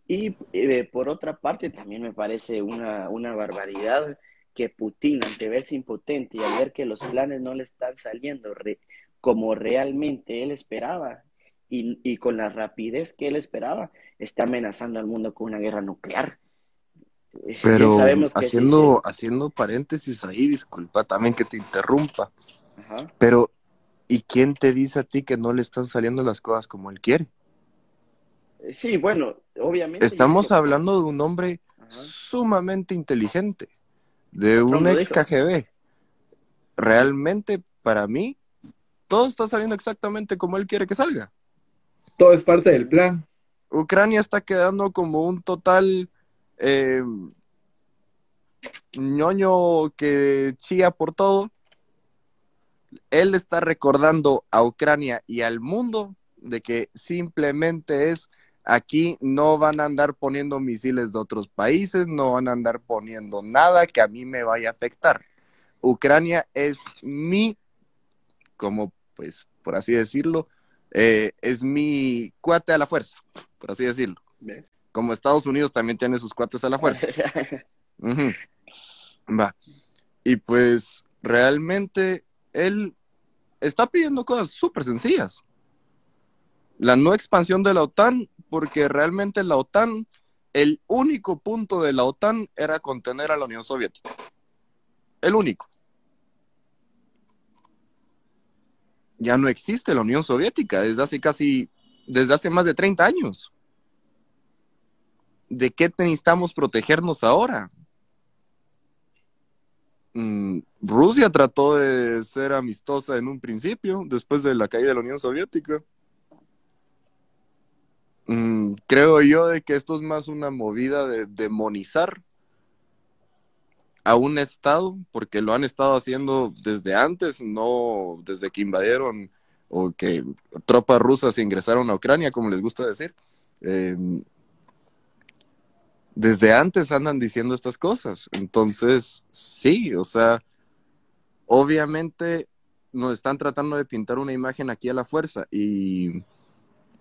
Speaker 3: Y eh, por otra parte, también me parece una, una barbaridad que Putin, ante verse impotente y al ver que los planes no le están saliendo como realmente él esperaba y, y, con la rapidez que él esperaba, está amenazando al mundo con una guerra nuclear.
Speaker 2: Eh, Pero haciendo, haciendo paréntesis ahí, disculpa también que te interrumpa. Pero, ¿y quién te dice a ti que no le están saliendo las cosas como él quiere?
Speaker 3: Sí, bueno, obviamente.
Speaker 2: Estamos hablando de un hombre sumamente inteligente, de un ex KGB. Realmente, para mí, todo está saliendo exactamente como él quiere que salga.
Speaker 1: Todo es parte del plan.
Speaker 2: Ucrania está quedando como un total eh, ñoño que chía por todo. Él está recordando a Ucrania y al mundo de que simplemente es Aquí no van a andar poniendo misiles de otros países, no van a andar poniendo nada que a mí me vaya a afectar. Ucrania es mi, como pues por así decirlo, eh, es mi cuate a la fuerza, por así decirlo. Como Estados Unidos también tiene sus cuates a la fuerza. Va. Y pues realmente él está pidiendo cosas súper sencillas. La no expansión de la OTAN porque realmente la OTAN, el único punto de la OTAN era contener a la Unión Soviética. El único. Ya no existe la Unión Soviética desde hace casi, desde hace más de 30 años. ¿De qué necesitamos protegernos ahora? Mm, Rusia trató de ser amistosa en un principio, después de la caída de la Unión Soviética. Mm, creo yo de que esto es más una movida de demonizar a un Estado, porque lo han estado haciendo desde antes, no desde que invadieron o que tropas rusas ingresaron a Ucrania, como les gusta decir. Eh, desde antes andan diciendo estas cosas. Entonces, sí, o sea, obviamente nos están tratando de pintar una imagen aquí a la fuerza y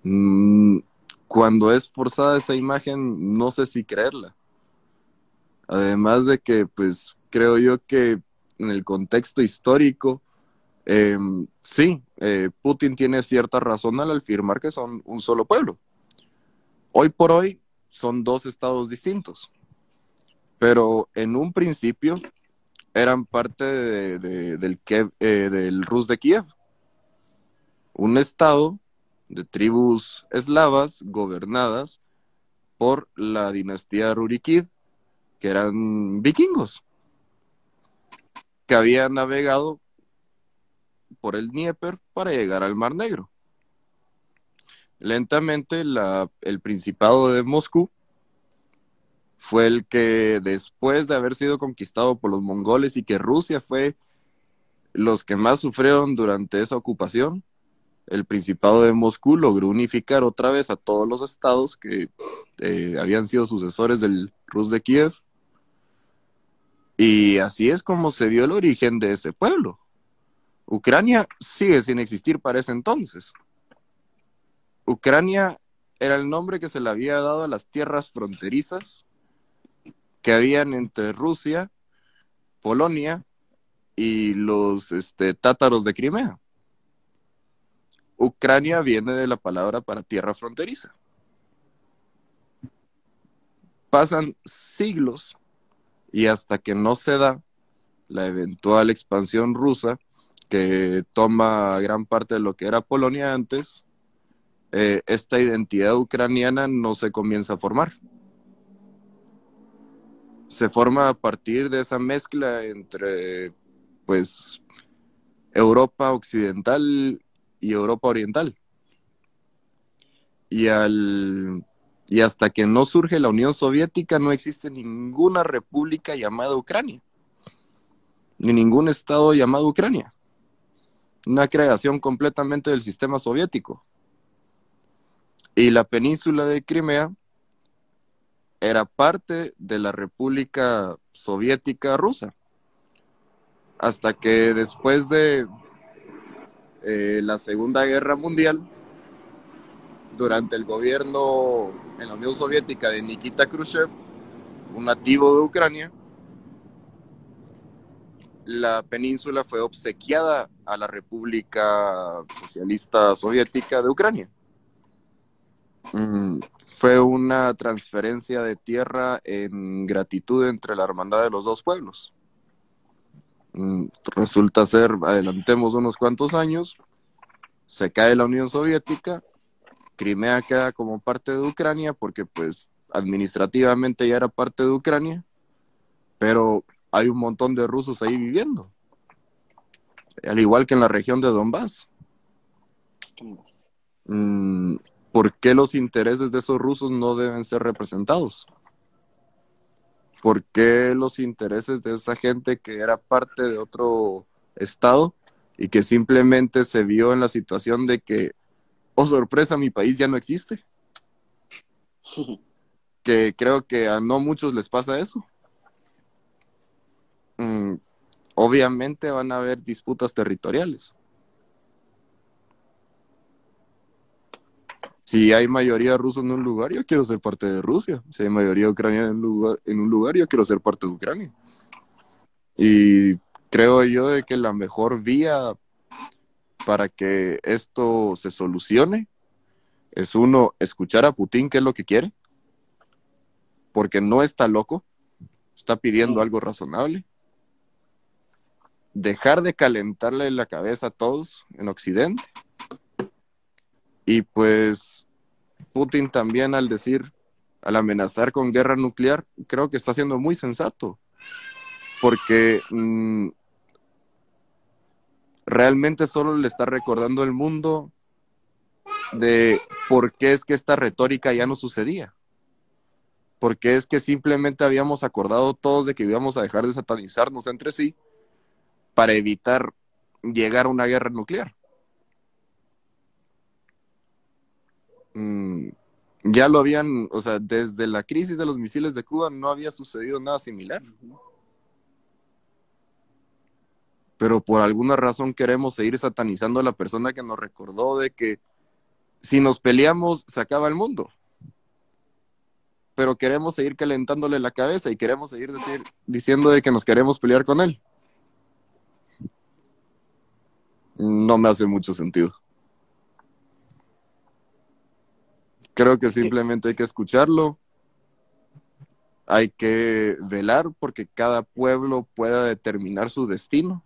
Speaker 2: mm, cuando es forzada esa imagen, no sé si creerla. Además de que, pues, creo yo que en el contexto histórico, em, sí, eh, Putin tiene cierta razón al afirmar que son un solo pueblo. Hoy por hoy, son dos estados distintos. Pero en un principio eran parte del, eh, del Rus de Kiev, un estado de tribus eslavas gobernadas por la dinastía Rurikid, que eran vikingos, que habían navegado por el Dnieper para llegar al Mar Negro. Lentamente el Principado de Moscú fue el que después de haber sido conquistado por los mongoles y que Rusia fue los que más sufrieron durante esa ocupación, el Principado de Moscú logró unificar otra vez a todos los estados que eh, habían sido sucesores del Rus de Kiev. Y así es como se dio el origen de ese pueblo. Ucrania sigue sin existir para ese entonces. Ucrania era el nombre que se le había dado a las tierras fronterizas que habían entre Rusia, Polonia y los este, tátaros de Crimea. Ucrania viene de la palabra para tierra fronteriza. Pasan siglos y hasta que no se da la eventual expansión rusa que toma gran parte de lo que era Polonia antes, eh, esta identidad ucraniana no se comienza a formar. Se forma a partir de esa mezcla entre, pues, Europa occidental y Europa oriental. Y, al, y hasta que no surge la Unión Soviética no existe ninguna república llamada Ucrania, ni ningún estado llamado Ucrania. Una creación completamente del sistema soviético. Y la península de Crimea era parte de la República Soviética Rusa. Hasta que después de eh, la Segunda Guerra Mundial, durante el gobierno en la Unión Soviética de Nikita Khrushchev, un nativo de Ucrania, la península fue obsequiada a la República Socialista Soviética de Ucrania. Mm, fue una transferencia de tierra en gratitud entre la hermandad de los dos pueblos. Mm, resulta ser, adelantemos unos cuantos años, se cae la Unión Soviética, Crimea queda como parte de Ucrania porque pues administrativamente ya era parte de Ucrania, pero hay un montón de rusos ahí viviendo, al igual que en la región de Donbass. Mm, ¿por qué los intereses de esos rusos no deben ser representados? ¿Por qué los intereses de esa gente que era parte de otro estado y que simplemente se vio en la situación de que, oh sorpresa, mi país ya no existe? que creo que a no muchos les pasa eso. Mm, obviamente van a haber disputas territoriales. Si hay mayoría rusa en un lugar, yo quiero ser parte de Rusia. Si hay mayoría ucraniana en lugar, en un lugar yo quiero ser parte de Ucrania. Y creo yo de que la mejor vía para que esto se solucione es uno, escuchar a Putin qué es lo que quiere, porque no está loco, está pidiendo algo razonable. Dejar de calentarle la cabeza a todos en Occidente y pues Putin también al decir, al amenazar con guerra nuclear, creo que está siendo muy sensato, porque mm, realmente solo le está recordando al mundo de por qué es que esta retórica ya no sucedía. Porque es que simplemente habíamos acordado todos de que íbamos a dejar de satanizarnos entre sí para evitar llegar a una guerra nuclear. Mm, ya lo habían, o sea, desde la crisis de los misiles de Cuba no había sucedido nada similar. Pero por alguna razón queremos seguir satanizando a la persona que nos recordó de que si nos peleamos se acaba el mundo. Pero queremos seguir calentándole la cabeza y queremos seguir decir, diciendo de que nos queremos pelear con él. No me hace mucho sentido. Creo que simplemente hay que escucharlo. Hay que velar porque cada pueblo pueda determinar su destino.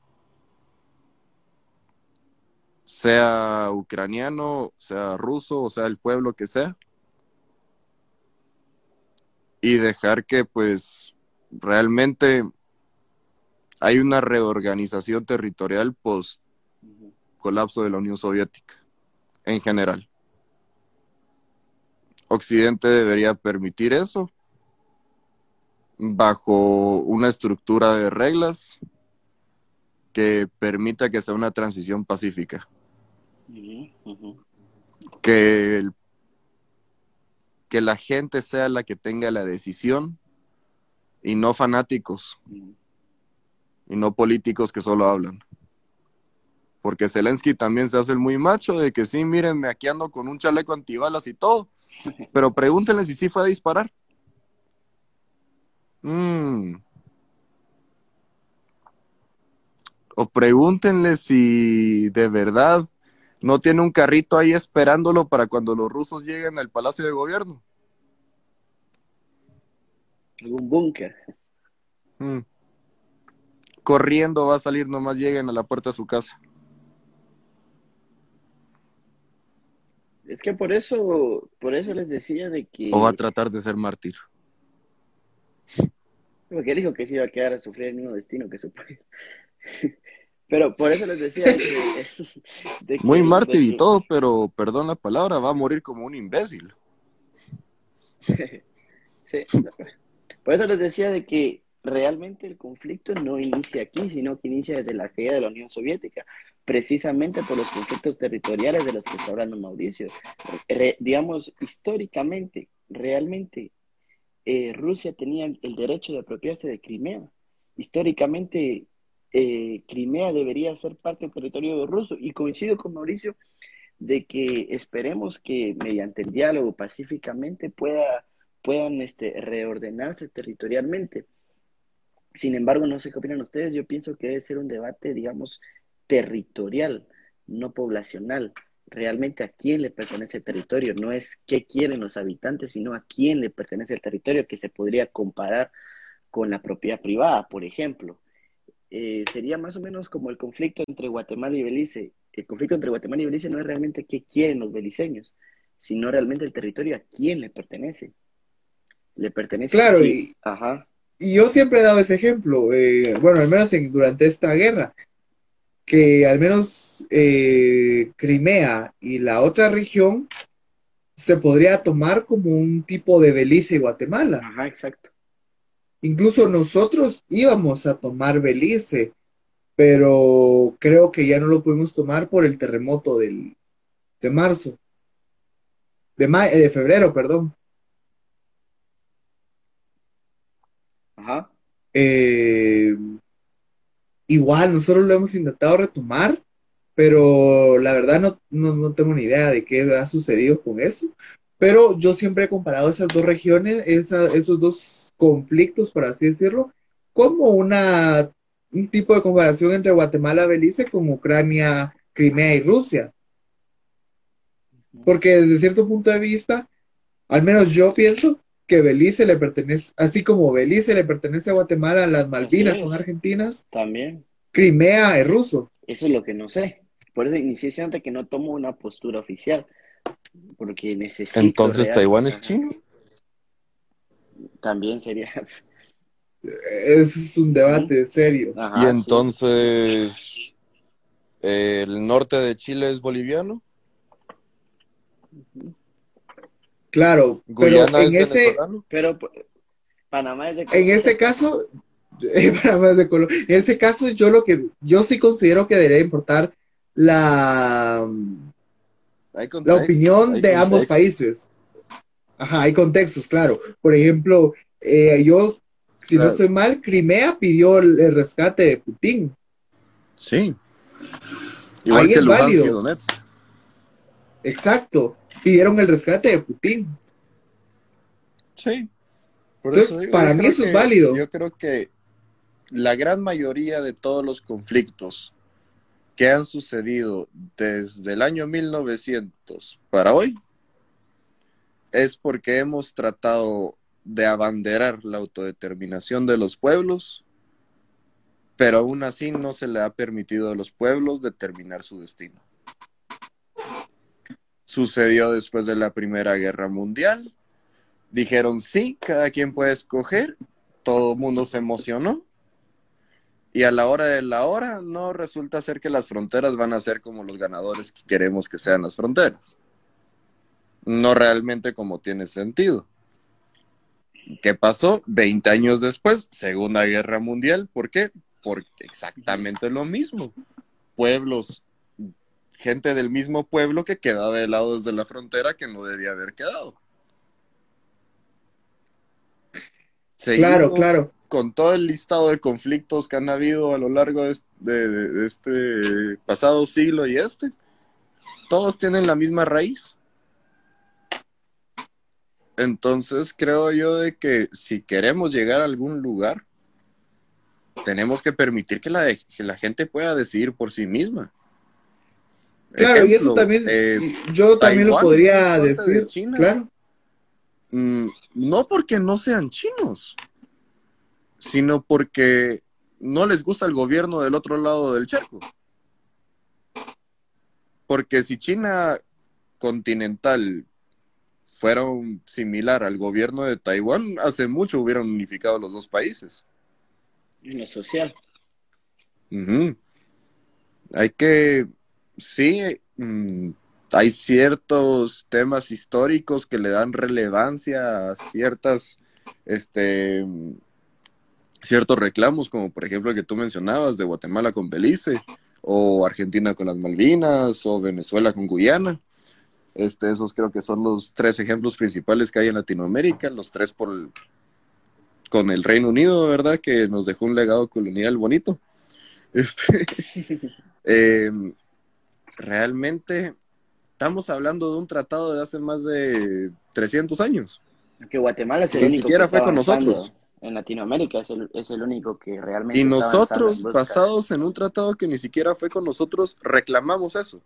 Speaker 2: Sea ucraniano, sea ruso, o sea el pueblo que sea. Y dejar que pues realmente hay una reorganización territorial post colapso de la Unión Soviética en general. Occidente debería permitir eso bajo una estructura de reglas que permita que sea una transición pacífica. Que, que la gente sea la que tenga la decisión y no fanáticos y no políticos que solo hablan. Porque Zelensky también se hace el muy macho de que sí, mírenme, aquí ando con un chaleco antibalas y todo pero pregúntenle si sí fue a disparar. Mm. O pregúntenle si de verdad no tiene un carrito ahí esperándolo para cuando los rusos lleguen al Palacio de Gobierno.
Speaker 3: Algún búnker.
Speaker 2: Mm. Corriendo va a salir nomás lleguen a la puerta de su casa.
Speaker 3: Es que por eso, por eso les decía de que...
Speaker 2: O va a tratar de ser mártir.
Speaker 3: Porque dijo que se iba a quedar a sufrir el mismo destino que su padre. Pero por eso les decía
Speaker 2: de que, Muy mártir y todo, pero perdón la palabra, va a morir como un imbécil.
Speaker 3: sí. Por eso les decía de que realmente el conflicto no inicia aquí, sino que inicia desde la caída de la Unión Soviética precisamente por los conflictos territoriales de los que está hablando Mauricio. digamos, históricamente, realmente, eh, Rusia tenía el derecho de apropiarse de Crimea. Históricamente, eh, Crimea debería ser parte del territorio ruso y coincido con Mauricio de que esperemos que mediante el diálogo pacíficamente pueda, puedan este, reordenarse territorialmente. Sin embargo, no sé qué opinan ustedes, yo pienso que debe ser un debate, digamos, territorial, no poblacional. Realmente a quién le pertenece el territorio, no es qué quieren los habitantes, sino a quién le pertenece el territorio, que se podría comparar con la propiedad privada, por ejemplo. Eh, sería más o menos como el conflicto entre Guatemala y Belice. El conflicto entre Guatemala y Belice no es realmente qué quieren los beliceños, sino realmente el territorio a quién le pertenece. Le pertenece.
Speaker 1: Claro, y, Ajá. y yo siempre he dado ese ejemplo, eh, bueno, al menos durante esta guerra que al menos eh, Crimea y la otra región se podría tomar como un tipo de Belice y Guatemala.
Speaker 3: Ajá, exacto.
Speaker 1: Incluso nosotros íbamos a tomar Belice, pero creo que ya no lo pudimos tomar por el terremoto del, de marzo. De, eh, de febrero, perdón.
Speaker 3: Ajá.
Speaker 1: Eh, igual nosotros lo hemos intentado retomar, pero la verdad no, no, tengo ni idea de qué ha sucedido con eso. Pero yo siempre he comparado esas dos regiones, esos dos conflictos, por así decirlo, como una, un tipo de comparación entre Guatemala, Belice, como Ucrania, Crimea y Rusia. Porque desde cierto punto de vista, al menos yo pienso que Belice le pertenece, así como Belice le pertenece a Guatemala, las Malvinas son argentinas.
Speaker 3: También.
Speaker 1: Crimea es ruso.
Speaker 3: Eso es lo que no sé. Por eso inicié siempre que no tomo una postura oficial. Porque necesito.
Speaker 2: Entonces, ¿Taiwán es chino?
Speaker 3: También sería.
Speaker 1: Es un debate serio.
Speaker 2: y entonces, ¿el norte de Chile es boliviano?
Speaker 1: Claro, pero en ese,
Speaker 3: pero Panamá es de
Speaker 1: En ese caso, Panamá es de Colombia. En ese caso, yo lo que yo sí considero que debería importar la la opinión de ambos países. Ajá, hay contextos, claro. Por ejemplo, eh, yo, si no estoy mal, Crimea pidió el, rescate de Putin.
Speaker 2: Sí.
Speaker 1: Igual Ahí es válido. Exacto. Pidieron el rescate de Putin.
Speaker 2: Sí.
Speaker 1: Entonces, para mí eso es válido.
Speaker 2: Yo creo que la gran mayoría de todos los conflictos que han sucedido desde el año 1900 para hoy es porque hemos tratado de abanderar la autodeterminación de los pueblos, pero aún así no se le ha permitido a los pueblos determinar su destino. Sucedió después de la Primera Guerra Mundial. Dijeron sí, cada quien puede escoger. Todo el mundo se emocionó. Y a la hora de la hora no resulta ser que las fronteras van a ser como los ganadores que queremos que sean las fronteras no realmente como tiene sentido. ¿Qué pasó? Veinte años después, Segunda Guerra Mundial. ¿Por qué? Porque exactamente lo mismo. Pueblos, gente del mismo pueblo que quedaba de lado desde la frontera que no debía haber quedado.
Speaker 1: claro, claro.
Speaker 2: Con todo el listado de conflictos que han habido a lo largo de este pasado siglo y este, todos tienen la misma raíz entonces creo yo de que si queremos llegar a algún lugar, tenemos que permitir que la, la gente pueda decidir por sí misma.
Speaker 1: Claro, y eso también, eh, yo también lo podría decir, claro.
Speaker 2: Mm, no porque no sean chinos, sino porque no les gusta el gobierno del otro lado del charco. Porque si China continental fuera similar al gobierno de Taiwán, hace mucho hubieran unificado los dos países.
Speaker 3: En lo social.
Speaker 2: Hay que, sí, mm, hay ciertos temas históricos que le dan relevancia a ciertas, este, ciertos reclamos, como por ejemplo el que tú mencionabas de Guatemala con Belice, o Argentina con las Malvinas, o Venezuela con Guyana. Este, esos creo que son los tres ejemplos principales que hay en Latinoamérica, los tres por con el Reino Unido, ¿verdad? Que nos dejó un legado colonial bonito. Este, em, realmente estamos hablando de un tratado de hace más de 300 años.
Speaker 3: Que Guatemala es el
Speaker 2: único siquiera que fue con nosotros.
Speaker 3: En Latinoamérica es el, es el único que realmente.
Speaker 2: Y nosotros, basados en un tratado que ni siquiera fue con nosotros, reclamamos eso.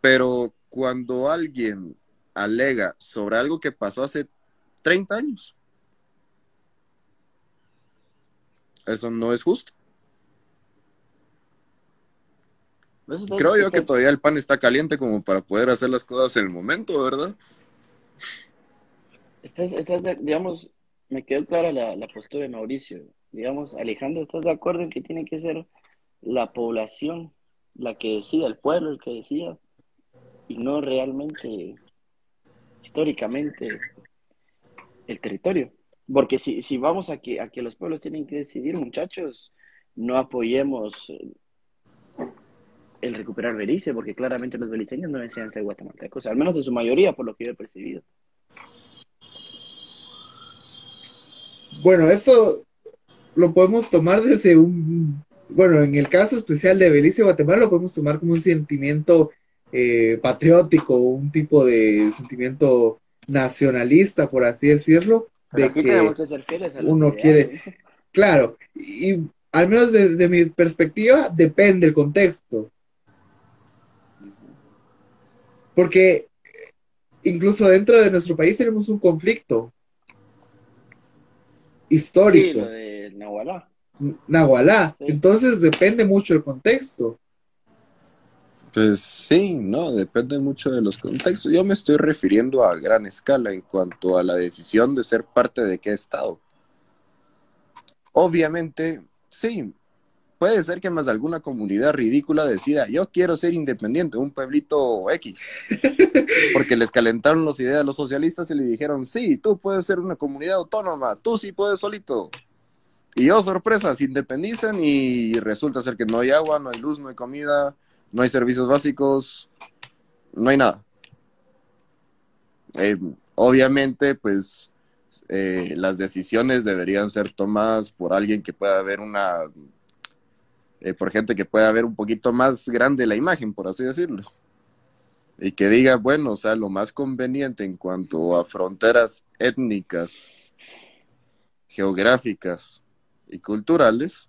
Speaker 2: Pero cuando alguien alega sobre algo que pasó hace 30 años, eso no es justo. Pues Creo yo que todavía el pan está caliente como para poder hacer las cosas en el momento, ¿verdad?
Speaker 3: Estás, estás digamos, me quedó clara la, la postura de Mauricio. Digamos, Alejandro, ¿estás de acuerdo en que tiene que ser la población la que decida, el pueblo el que decida y no realmente históricamente el territorio. Porque si, si vamos a que, a que los pueblos tienen que decidir, muchachos, no apoyemos el recuperar Belice, porque claramente los beliceños no desean ser guatemaltecos, al menos en su mayoría, por lo que yo he percibido.
Speaker 1: Bueno, esto lo podemos tomar desde un, bueno, en el caso especial de Belice y Guatemala, lo podemos tomar como un sentimiento eh, patriótico, un tipo de sentimiento nacionalista, por así decirlo, de que, uno quiere, claro, y al menos de, mi perspectiva, depende el contexto. Porque incluso dentro de nuestro país tenemos un conflicto histórico.
Speaker 3: de Nahualá.
Speaker 1: Nahualá. Entonces depende mucho el contexto.
Speaker 2: Pues sí, no, depende mucho de los contextos. Yo me estoy refiriendo a gran escala en cuanto a la decisión de ser parte de qué estado. Obviamente, sí, puede ser que más alguna comunidad ridícula decida, yo quiero ser independiente, un pueblito X, porque les calentaron las ideas a los socialistas y le dijeron, sí, tú puedes ser una comunidad autónoma, tú sí puedes solito. Y yo, sorpresa, se independizan y resulta ser que no hay agua, no hay luz, no hay comida, no hay servicios básicos, no hay nada. Eh, obviamente, pues eh, las decisiones deberían ser tomadas por alguien que pueda ver una, eh, por gente que pueda ver un poquito más grande la imagen, por así decirlo. Y que diga, bueno, o sea, lo más conveniente en cuanto a fronteras étnicas, geográficas y culturales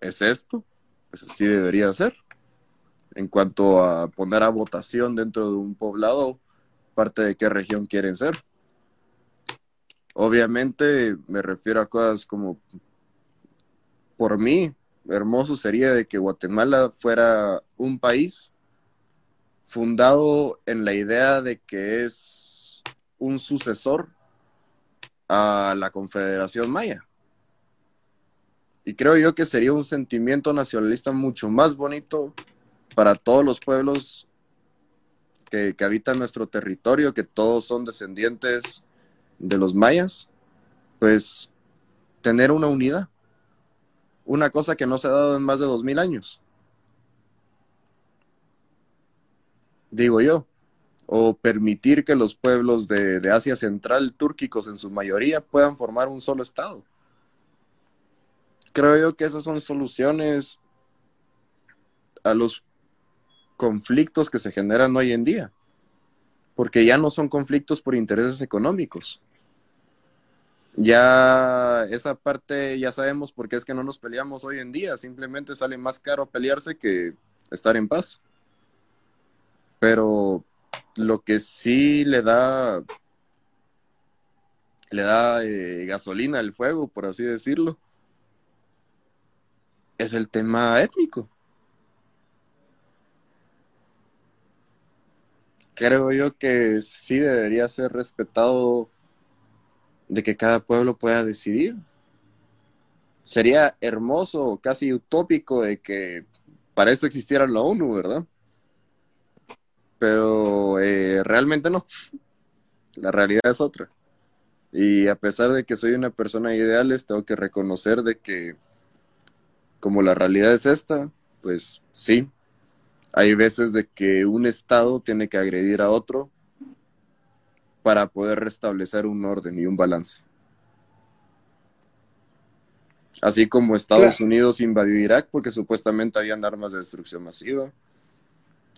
Speaker 2: es esto, pues así debería ser. En cuanto a poner a votación dentro de un poblado, parte de qué región quieren ser. Obviamente me refiero a cosas como, por mí, hermoso sería de que Guatemala fuera un país fundado en la idea de que es un sucesor a la Confederación Maya. Y creo yo que sería un sentimiento nacionalista mucho más bonito para todos los pueblos que, habitan nuestro territorio, que todos son descendientes de los mayas, pues tener una unidad. Una cosa que no se ha dado en más de dos mil años. Digo yo. O permitir que los pueblos de, de Asia Central, túrquicos en su mayoría, puedan formar un solo Estado. Creo yo que esas son soluciones a los conflictos que se generan hoy en día, porque ya no son conflictos por intereses económicos. Ya esa parte ya sabemos por qué es que no nos peleamos hoy en día, simplemente sale más caro pelearse que estar en paz. Pero lo que sí le da le da eh, gasolina al fuego, por así decirlo, es el tema étnico. creo yo que sí debería ser respetado de que cada pueblo pueda decidir. Sería hermoso, casi utópico de que para eso existiera la ONU, ¿verdad? Pero eh, realmente no. La realidad es otra. Y a pesar de que soy una persona ideal, tengo que reconocer de que como la realidad es esta, pues sí, hay veces de que un Estado tiene que agredir a otro para poder restablecer un orden y un balance. Así como Estados Unidos invadió Irak porque supuestamente habían armas de destrucción masiva.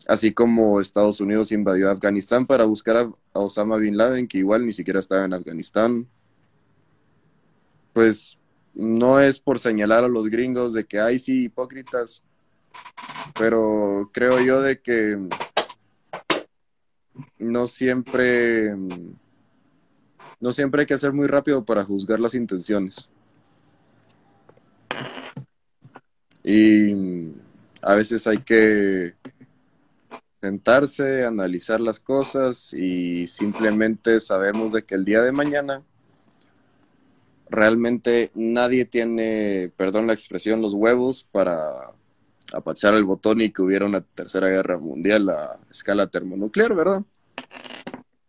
Speaker 2: Así como Estados Unidos invadió Afganistán para buscar a, Osama Bin Laden, que igual ni siquiera estaba en Afganistán. Pues no es por señalar a los gringos de que hay sí hipócritas, pero creo yo de que no siempre no siempre hay que ser muy rápido para juzgar las intenciones. Y a veces hay que sentarse, analizar las cosas y simplemente sabemos de que el día de mañana realmente nadie tiene, perdón la expresión, los huevos para apachar el botón y que hubiera una tercera guerra mundial a escala termonuclear, ¿verdad?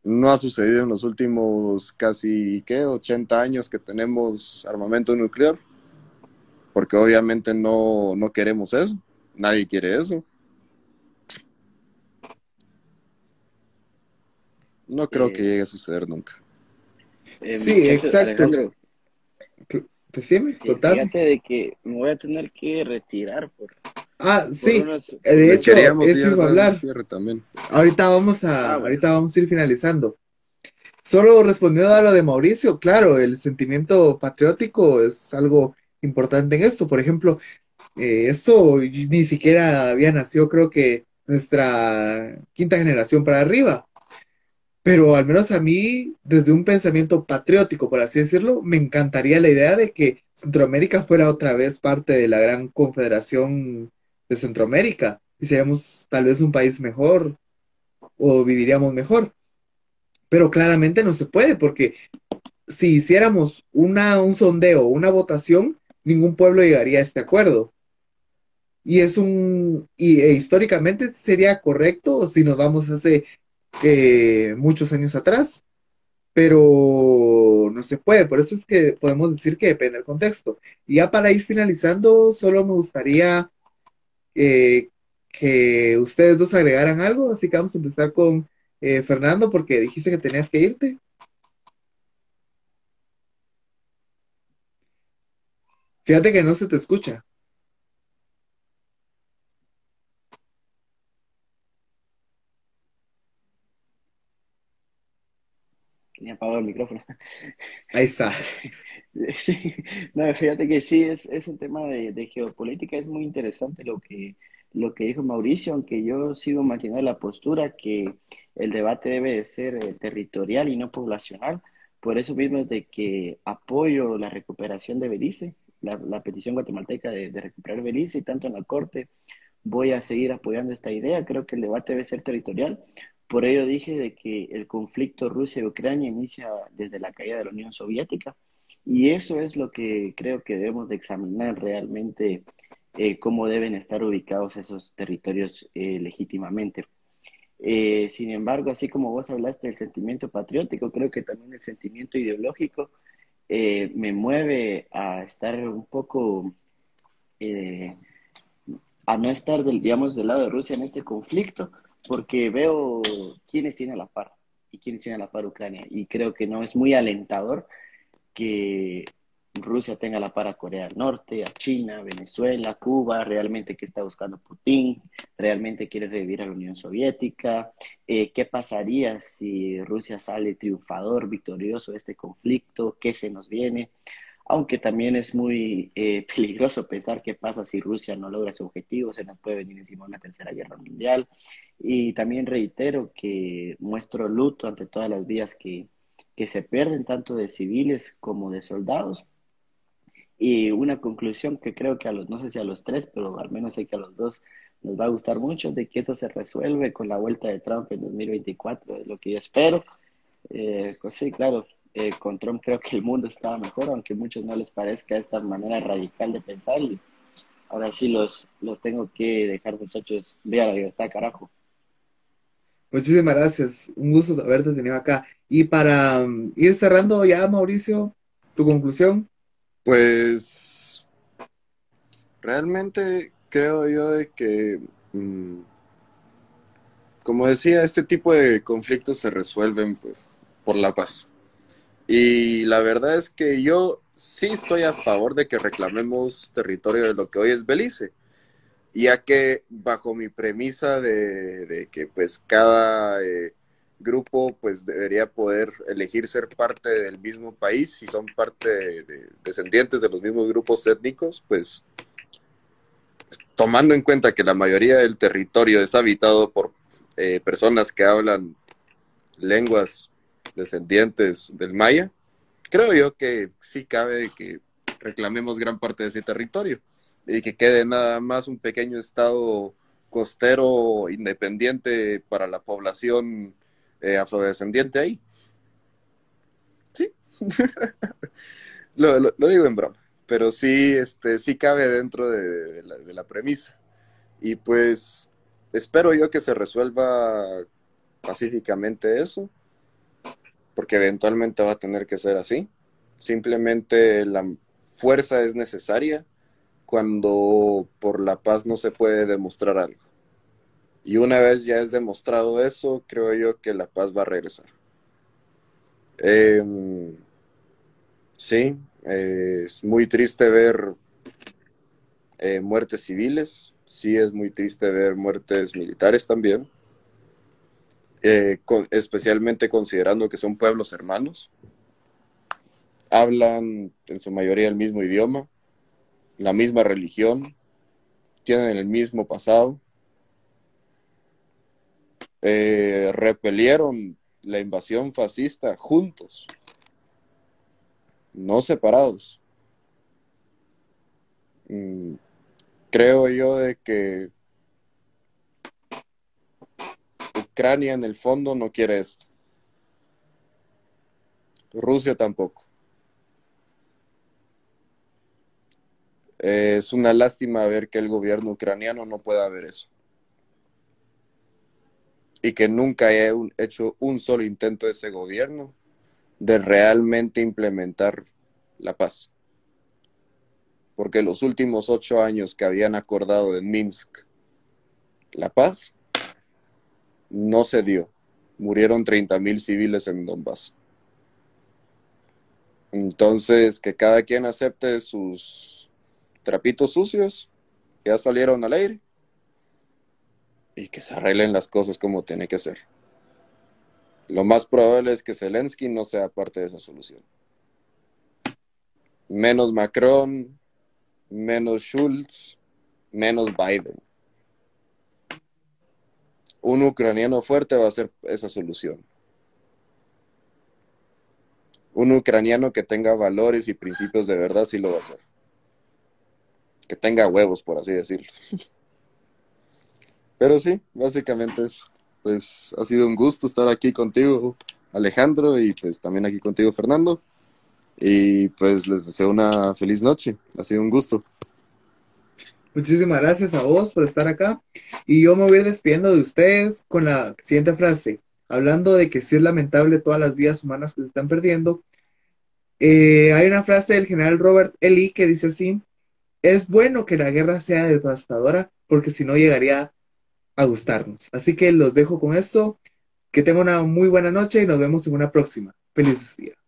Speaker 2: No ha sucedido en los últimos casi, ¿qué? 80 años que tenemos armamento nuclear, porque obviamente no, no queremos eso, nadie quiere eso. No creo que llegue a suceder nunca.
Speaker 1: Eh, sí, exacto. Pues sí,
Speaker 3: Fíjate de que me voy a tener que retirar por
Speaker 1: Ah, sí. Eh, de hecho, eso iba a hablar. Ahorita vamos a, ah, ahorita vamos a ir finalizando. Solo respondiendo a lo de Mauricio, claro, el sentimiento patriótico es algo importante en esto. Por ejemplo, eh, eso ni siquiera había nacido, creo que nuestra quinta generación para arriba. Pero al menos a mí, desde un pensamiento patriótico, por así decirlo, me encantaría la idea de que Centroamérica fuera otra vez parte de la gran confederación de Centroamérica y seríamos tal vez un país mejor o viviríamos mejor. Pero claramente no se puede porque si hiciéramos una, un sondeo, una votación, ningún pueblo llegaría a este acuerdo. Y es un, y e históricamente sería correcto si nos vamos hace eh, muchos años atrás, pero no se puede. Por eso es que podemos decir que depende del contexto. Y ya para ir finalizando, solo me gustaría eh, que ustedes dos agregaran algo, así que vamos a empezar con eh, Fernando porque dijiste que tenías que irte. Fíjate que no se te escucha.
Speaker 3: Tenía apagado el micrófono.
Speaker 1: Ahí está.
Speaker 3: Sí, no, fíjate que sí, es, es un tema de, de, geopolítica, es muy interesante lo que, lo que dijo Mauricio, aunque yo sigo manteniendo la postura que el debate debe de ser eh, territorial y no poblacional. Por eso mismo es de que apoyo la recuperación de Belice, la, la petición guatemalteca de, de, recuperar Belice, y tanto en la Corte voy a seguir apoyando esta idea. Creo que el debate debe ser territorial. Por ello dije de que el conflicto Rusia-Ucrania inicia desde la caída de la Unión Soviética y eso es lo que creo que debemos de examinar realmente eh, cómo deben estar ubicados esos territorios eh, legítimamente. Eh, sin embargo, así como vos hablaste del sentimiento patriótico, creo que también el sentimiento ideológico eh, me mueve a estar un poco, a no estar, del, digamos, del lado de Rusia en este conflicto, porque veo quiénes tienen la par y quiénes tienen la par Ucrania. Y creo que no es muy alentador que Rusia tenga la par a Corea del Norte, a China, Venezuela, Cuba, realmente qué está buscando Putin, realmente quiere revivir a la Unión Soviética, eh, qué pasaría si Rusia sale triunfador, victorioso de este conflicto, qué se nos viene, aunque también es muy eh, peligroso pensar qué pasa si Rusia no logra su objetivo, se nos puede venir encima una tercera guerra mundial. Y también reitero que muestro luto ante todas las vías que, que se pierden, tanto de civiles como de soldados, y una conclusión que creo que a los, no sé si a los tres, pero al menos sé que a los dos nos va a gustar mucho, de que esto se resuelve con la vuelta de Trump en 2024, es lo que yo espero. Eh, pues sí, claro, eh, con Trump creo que el mundo estaba mejor, aunque a muchos no les parezca esta manera radical de pensar. Ahora sí los, los tengo que dejar, muchachos. Vea la libertad, carajo.
Speaker 1: Muchísimas gracias. Un gusto haberte tenido acá. Y para um, ir cerrando ya, Mauricio, tu conclusión.
Speaker 2: Pues realmente creo yo de que, mmm, como decía, este tipo de conflictos se resuelven pues por la paz. Y la verdad es que yo sí estoy a favor de que reclamemos territorio de lo que hoy es Belice, ya que bajo mi premisa de, que pues cada... Eh, grupo pues debería poder elegir ser parte del mismo país, si son parte de, descendientes de los mismos grupos étnicos, pues tomando en cuenta que la mayoría del territorio es habitado por eh, personas que hablan lenguas descendientes del maya, creo yo que sí cabe que reclamemos gran parte de ese territorio y que quede nada más un pequeño estado costero independiente para la población eh, afrodescendiente ahí. Sí. lo, lo, lo, digo en broma, pero sí, este, sí cabe dentro de, de, la, de la premisa. Y pues espero yo que se resuelva pacíficamente eso, porque eventualmente va a tener que ser así. Simplemente la fuerza es necesaria cuando por la paz no se puede demostrar algo. Y una vez ya es demostrado eso, creo yo que la paz va a regresar. Eh, sí, es muy triste ver eh, muertes civiles, sí es muy triste ver muertes militares también, eh, especialmente considerando que son pueblos hermanos, hablan en su mayoría el mismo idioma, la misma religión, tienen el mismo pasado eh, repelieron la invasión fascista juntos, no separados. Mm, creo yo de que Ucrania en el fondo no quiere esto. Rusia tampoco. Es una lástima ver que el gobierno ucraniano no pueda ver eso y que nunca haya hecho un solo intento ese gobierno de realmente implementar la paz. Porque los últimos ocho años que habían acordado en Minsk La paz no se dio. Murieron 30.000 civiles en Donbass. Entonces, que cada quien acepte sus trapitos sucios, ya salieron al aire, y que se arreglen las cosas como tiene que ser. Lo más probable es que Zelensky no sea parte de esa solución. Menos Macron, menos Schulz, menos Biden. Un ucraniano fuerte va a ser esa solución. Un ucraniano que tenga valores y principios de verdad sí lo va a hacer. Que tenga huevos, por así decirlo. Pero sí, básicamente es, pues ha sido un gusto estar aquí contigo, Alejandro, y pues también aquí contigo, Fernando. Y pues les deseo una feliz noche. Ha sido un gusto.
Speaker 1: Muchísimas gracias a vos por estar acá. Y yo me voy a ir despidiendo de ustedes con la siguiente frase. Hablando de que sí es lamentable todas las vidas humanas que se están perdiendo. Eh, hay una frase del general Robert E. Lee que dice así. Es bueno que la guerra sea devastadora porque si no llegaría a gustarnos. Así que los dejo con esto. Que tengan una muy buena noche y nos vemos en una próxima. Felices días.